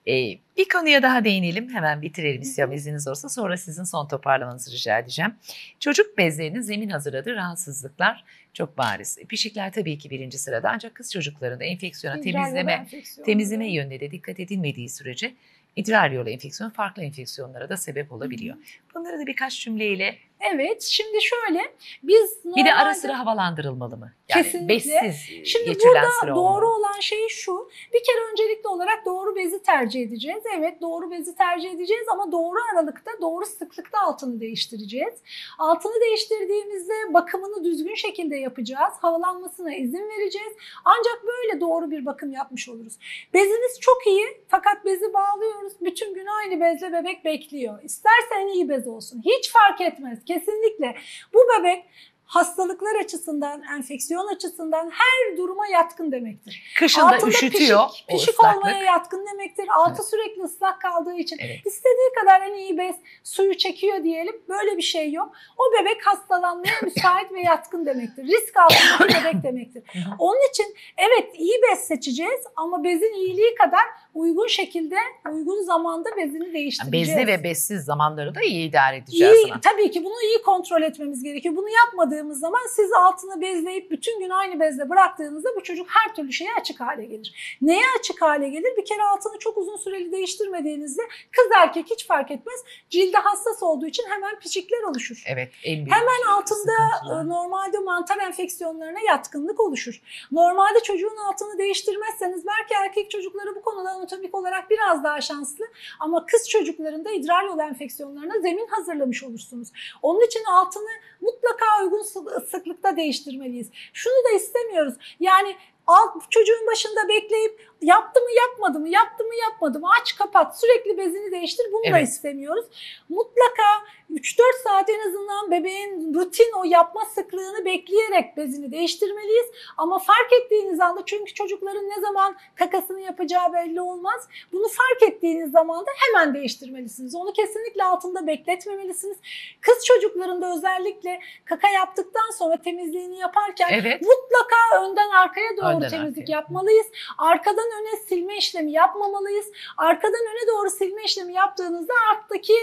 Ee, bir konuya daha değinelim. Hemen bitirelim istiyorum izniniz olsa. Sonra sizin son toparlamanızı rica edeceğim. Çocuk bezlerinin zemin hazırladığı rahatsızlıklar çok bariz. Pişikler tabii ki birinci sırada ancak kız çocuklarında enfeksiyona İdrar yolu temizleme, enfeksiyonu. temizleme yönüne de dikkat edilmediği sürece idrar yolu enfeksiyonu farklı enfeksiyonlara da sebep olabiliyor. Bunları da birkaç cümleyle Evet, şimdi şöyle biz bir de ara normalde- sıra havalandırılmalı mı? Yani Kesinlikle. bezsiz Şimdi geçirilen burada doğru olmalı. olan şey şu. Bir kere öncelikli olarak doğru bezi tercih edeceğiz. Evet doğru bezi tercih edeceğiz ama doğru aralıkta, doğru sıklıkta altını değiştireceğiz. Altını değiştirdiğimizde bakımını düzgün şekilde yapacağız. Havalanmasına izin vereceğiz. Ancak böyle doğru bir bakım yapmış oluruz. Bezimiz çok iyi fakat bezi bağlıyoruz. Bütün gün aynı bezle bebek bekliyor. İsterse en iyi bez olsun. Hiç fark etmez. Kesinlikle. Bu bebek hastalıklar açısından, enfeksiyon açısından her duruma yatkın demektir. Kışın da Altında üşütüyor pişik, pişik ıslaklık. olmaya yatkın demektir. Altı sürekli ıslak kaldığı için Evet. istediği kadar en iyi bez suyu çekiyor diyelim. Böyle bir şey yok. O bebek hastalanmaya müsait ve yatkın demektir. Risk altındaki bebek demektir. Onun için evet iyi bez seçeceğiz ama bezin iyiliği kadar uygun şekilde, uygun zamanda bezini Yani değiştireceğiz. bezli ve bezsiz zamanları da iyi idare edeceğiz. İyi, tabii ki bunu iyi kontrol etmemiz gerekiyor. Bunu yapmadığımız zaman siz altını bezleyip bütün gün aynı bezle bıraktığınızda bu çocuk her türlü şeye açık hale gelir. Neye açık hale gelir? Bir kere altını çok uzun süreli değiştirmediğinizde kız erkek hiç fark etmez. Cildi hassas olduğu için hemen piçikler oluşur. Evet en büyük Hemen altında sıkıntılar. e, normalde mantar enfeksiyonlarına yatkınlık oluşur. Normalde çocuğun altını değiştirmezseniz belki erkek çocukları bu konuda anatomik olarak biraz daha şanslı ama kız çocuklarında idrar yolu enfeksiyonlarına zemin hazırlamış olursunuz. Onun için altını mutlaka uygun sı- sıklıkta değiştirmeliyiz. Şunu da istemiyoruz. Yani alt, çocuğun başında bekleyip yaptı mı yapmadı mı, yaptı mı yapmadı mı aç kapat sürekli bezini değiştir bunu da Evet. istemiyoruz. Mutlaka 3-4 saat en azından bebeğin rutin o yapma sıklığını bekleyerek bezini değiştirmeliyiz. Ama fark ettiğiniz anda çünkü çocukların ne zaman kakasını yapacağı belli olmaz. Bunu fark ettiğiniz zaman da hemen değiştirmelisiniz. Onu kesinlikle altında bekletmemelisiniz. Kız çocuklarında özellikle kaka yaptıktan sonra temizliğini yaparken Evet. mutlaka önden arkaya doğru Önden temizlik arkaya. yapmalıyız. Arkadan öne silme işlemi yapmamalıyız. Arkadan öne doğru silme işlemi yaptığınızda alttaki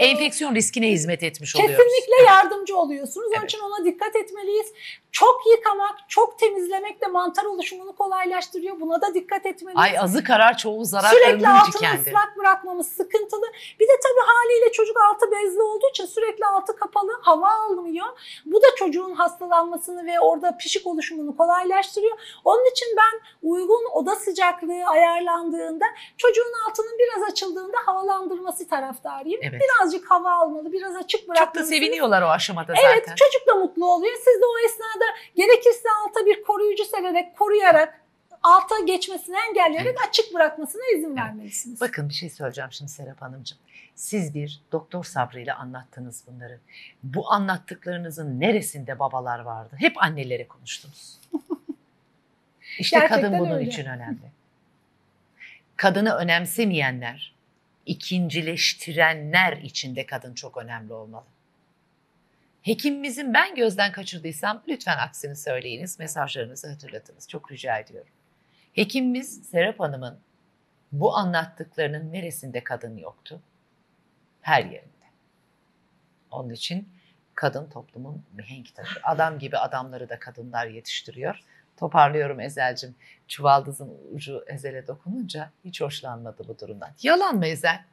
e, Enfeksiyon riskine hizmet etmiş oluyoruz. Kesinlikle yardımcı oluyorsunuz. Onun Evet. için ona dikkat etmeliyiz. Çok yıkamak, çok temizlemek de mantar oluşumunu kolaylaştırıyor. Buna da dikkat etmeliyiz. Ay azı karar çoğu zarar Sürekli altını tükendi. ıslak bırakmamız sıkıntılı. Bir de tabii haliyle çocuk altı bezli olduğu için sürekli altı kapalı, hava almıyor. Bu da çocuğun hastalanmasını ve orada pişik oluşumunu kolaylaştırıyor. Onun için ben uygun oda sıcaklığı ayarlandığında çocuğun altının biraz açıldığında havalandırması taraftarıyım. Evet. Birazcık hava almalı, biraz açık Çok da seviniyorlar o aşamada Evet zaten. çocuk da mutlu oluyor. Siz de o esnada gerekirse alta bir koruyucu sererek, koruyarak, alta geçmesini engelleyerek açık bırakmasına izin vermelisiniz. Bakın bir şey söyleyeceğim şimdi Serap Hanımcığım. Siz bir doktor sabrıyla anlattınız bunları. Bu anlattıklarınızın neresinde babalar vardı? Hep annelere konuştunuz. İşte kadın Gerçekten bunun öyle. için önemli. Kadını önemsemeyenler, ikincileştirenler içinde kadın çok önemli olmalı. Hekimimizin ben gözden kaçırdıysam lütfen aksini söyleyiniz, mesajlarınızı hatırlatınız. Çok rica ediyorum. Hekimimiz Serap Hanım'ın bu anlattıklarının neresinde kadın yoktu? Her yerinde. Onun için kadın toplumun mihenk taşı. Adam gibi adamları da kadınlar yetiştiriyor. Toparlıyorum Ezel'cim. Çuvaldızın ucu Ezel'e dokununca hiç hoşlanmadı bu durumdan. Yalan mı Ezel?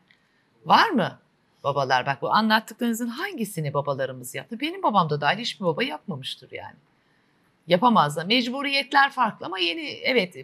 Var mı? Babalar bak bu anlattıklarınızın hangisini babalarımız yaptı? Benim babam da dahil hiçbir baba yapmamıştır yani. Yapamaz da. Mecburiyetler farklı ama yeni evet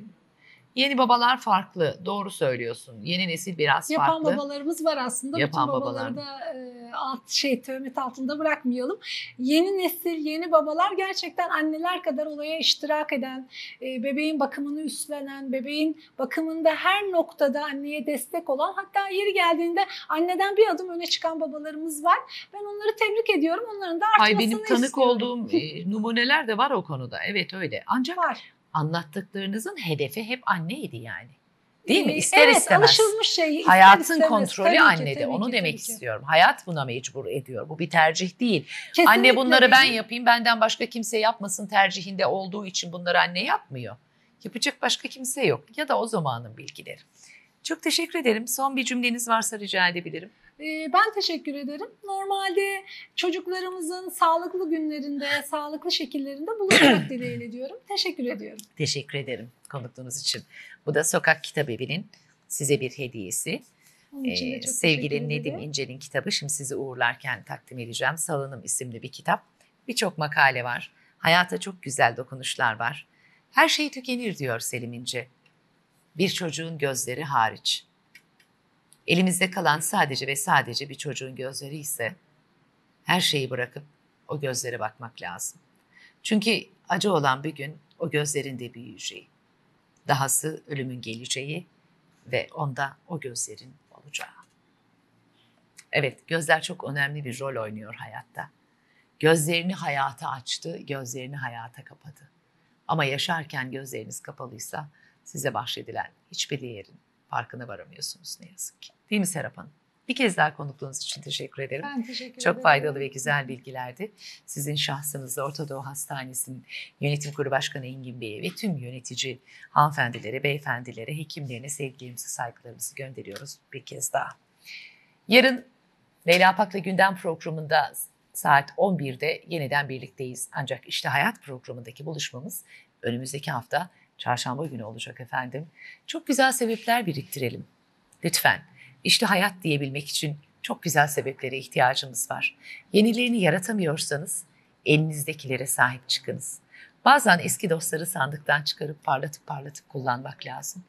yeni babalar farklı. Doğru söylüyorsun. Yeni nesil biraz Yapan farklı. babalarımız var aslında. Yapan Bütün babaları babalar. da e, alt şey töhmet altında bırakmayalım. Yeni nesil, yeni babalar gerçekten anneler kadar olaya iştirak eden, e, bebeğin bakımını üstlenen, bebeğin bakımında her noktada anneye destek olan, hatta yeri geldiğinde anneden bir adım öne çıkan babalarımız var. Ben onları tebrik ediyorum. Onların da artmasını Ay benim tanık istiyorum. olduğum e, numuneler de var o konuda. Evet öyle. Ancak var. Anlattıklarınızın hedefi hep anneydi yani. Değil mi? Ee, İster evet, istemez. alışılmış şey. ister Hayatın istemez. kontrolü Tabii ki, annede. tabii Onu ki, demek ki. istiyorum. Hayat buna mecbur ediyor. Bu bir tercih değil. Kesinlikle anne bunları ben değil. yapayım, benden başka kimse yapmasın tercihinde olduğu için bunları anne yapmıyor. Yapacak başka kimse yok. Ya da o zamanın bilgileri. Çok teşekkür ederim. Son bir cümleniz varsa rica edebilirim. Ee, Ben teşekkür ederim. Normalde çocuklarımızın sağlıklı günlerinde, sağlıklı şekillerinde buluşmak dileğiyle diyorum. Teşekkür ediyorum. Teşekkür ederim konukluğunuz için. Bu da Sokak Kitabevi'nin size bir hediyesi. Ee, sevgili Nedim. İncel'in kitabı şimdi sizi uğurlarken takdim edeceğim. Salınım isimli bir kitap. Birçok makale var. Hayata çok güzel dokunuşlar var. Her şey tükenir diyor Selim İnce. Bir çocuğun gözleri hariç. Elimizde kalan sadece ve sadece bir çocuğun gözleri ise her şeyi bırakıp o gözlere bakmak lazım. Çünkü acı olan bir gün o gözlerin de büyüyeceği. Dahası ölümün geleceği ve onda o gözlerin olacağı. Evet, gözler çok önemli bir rol oynuyor hayatta. Gözlerini hayata açtı, gözlerini hayata kapadı. Ama yaşarken gözleriniz kapalıysa size bahşedilen hiçbir değerin farkına varamıyorsunuz ne yazık ki. Değil mi Serap Hanım? Bir kez daha konukluğunuz için teşekkür ederim. Ben teşekkür ederim. Çok faydalı ve güzel bilgilerdi. Sizin şahsınızda Orta Doğu Hastanesi'nin yönetim kurulu başkanı Engin Bey'e ve tüm yönetici hanımefendilere, beyefendilere, hekimlerine sevgilerimizi, saygılarımızı gönderiyoruz bir kez daha. Yarın Leyla Pak'la Gündem programında saat 11'de yeniden birlikteyiz. Ancak işte hayat programındaki buluşmamız önümüzdeki hafta çarşamba günü olacak efendim. Çok güzel sebepler biriktirelim. Lütfen. İşte hayat diyebilmek için çok güzel sebeplere ihtiyacımız var. Yenilerini yaratamıyorsanız elinizdekilere sahip çıkınız. Bazen eski dostları sandıktan çıkarıp parlatıp parlatıp kullanmak lazım.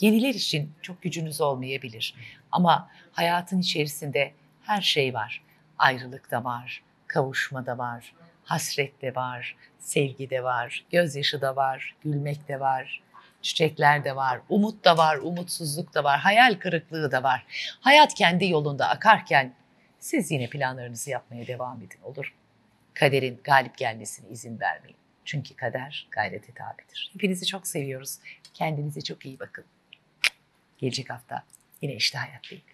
Yeniler için çok gücünüz olmayabilir ama hayatın içerisinde her şey var. Ayrılık da var, kavuşma da var, hasret de var, sevgi de var, gözyaşı da var, gülmek de var, çiçekler de var, umut da var, umutsuzluk da var, hayal kırıklığı da var. Hayat kendi yolunda akarken siz yine planlarınızı yapmaya devam edin olur. Kaderin galip gelmesine izin vermeyin. Çünkü kader gayrete tabidir. Hepinizi çok seviyoruz. Kendinize çok iyi bakın. Gelecek hafta yine işte hayattayım.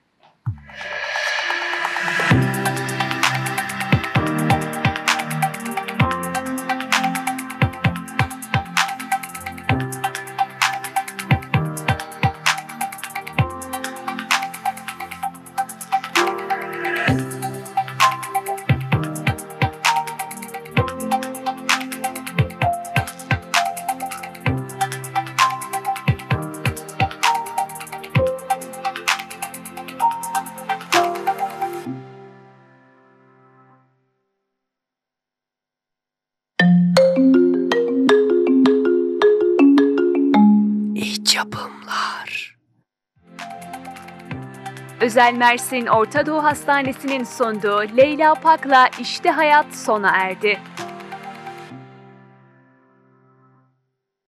Yapımlar Özel Mersin Orta Doğu Hastanesi'nin sunduğu Leyla Pak'la İşte Hayat sona erdi.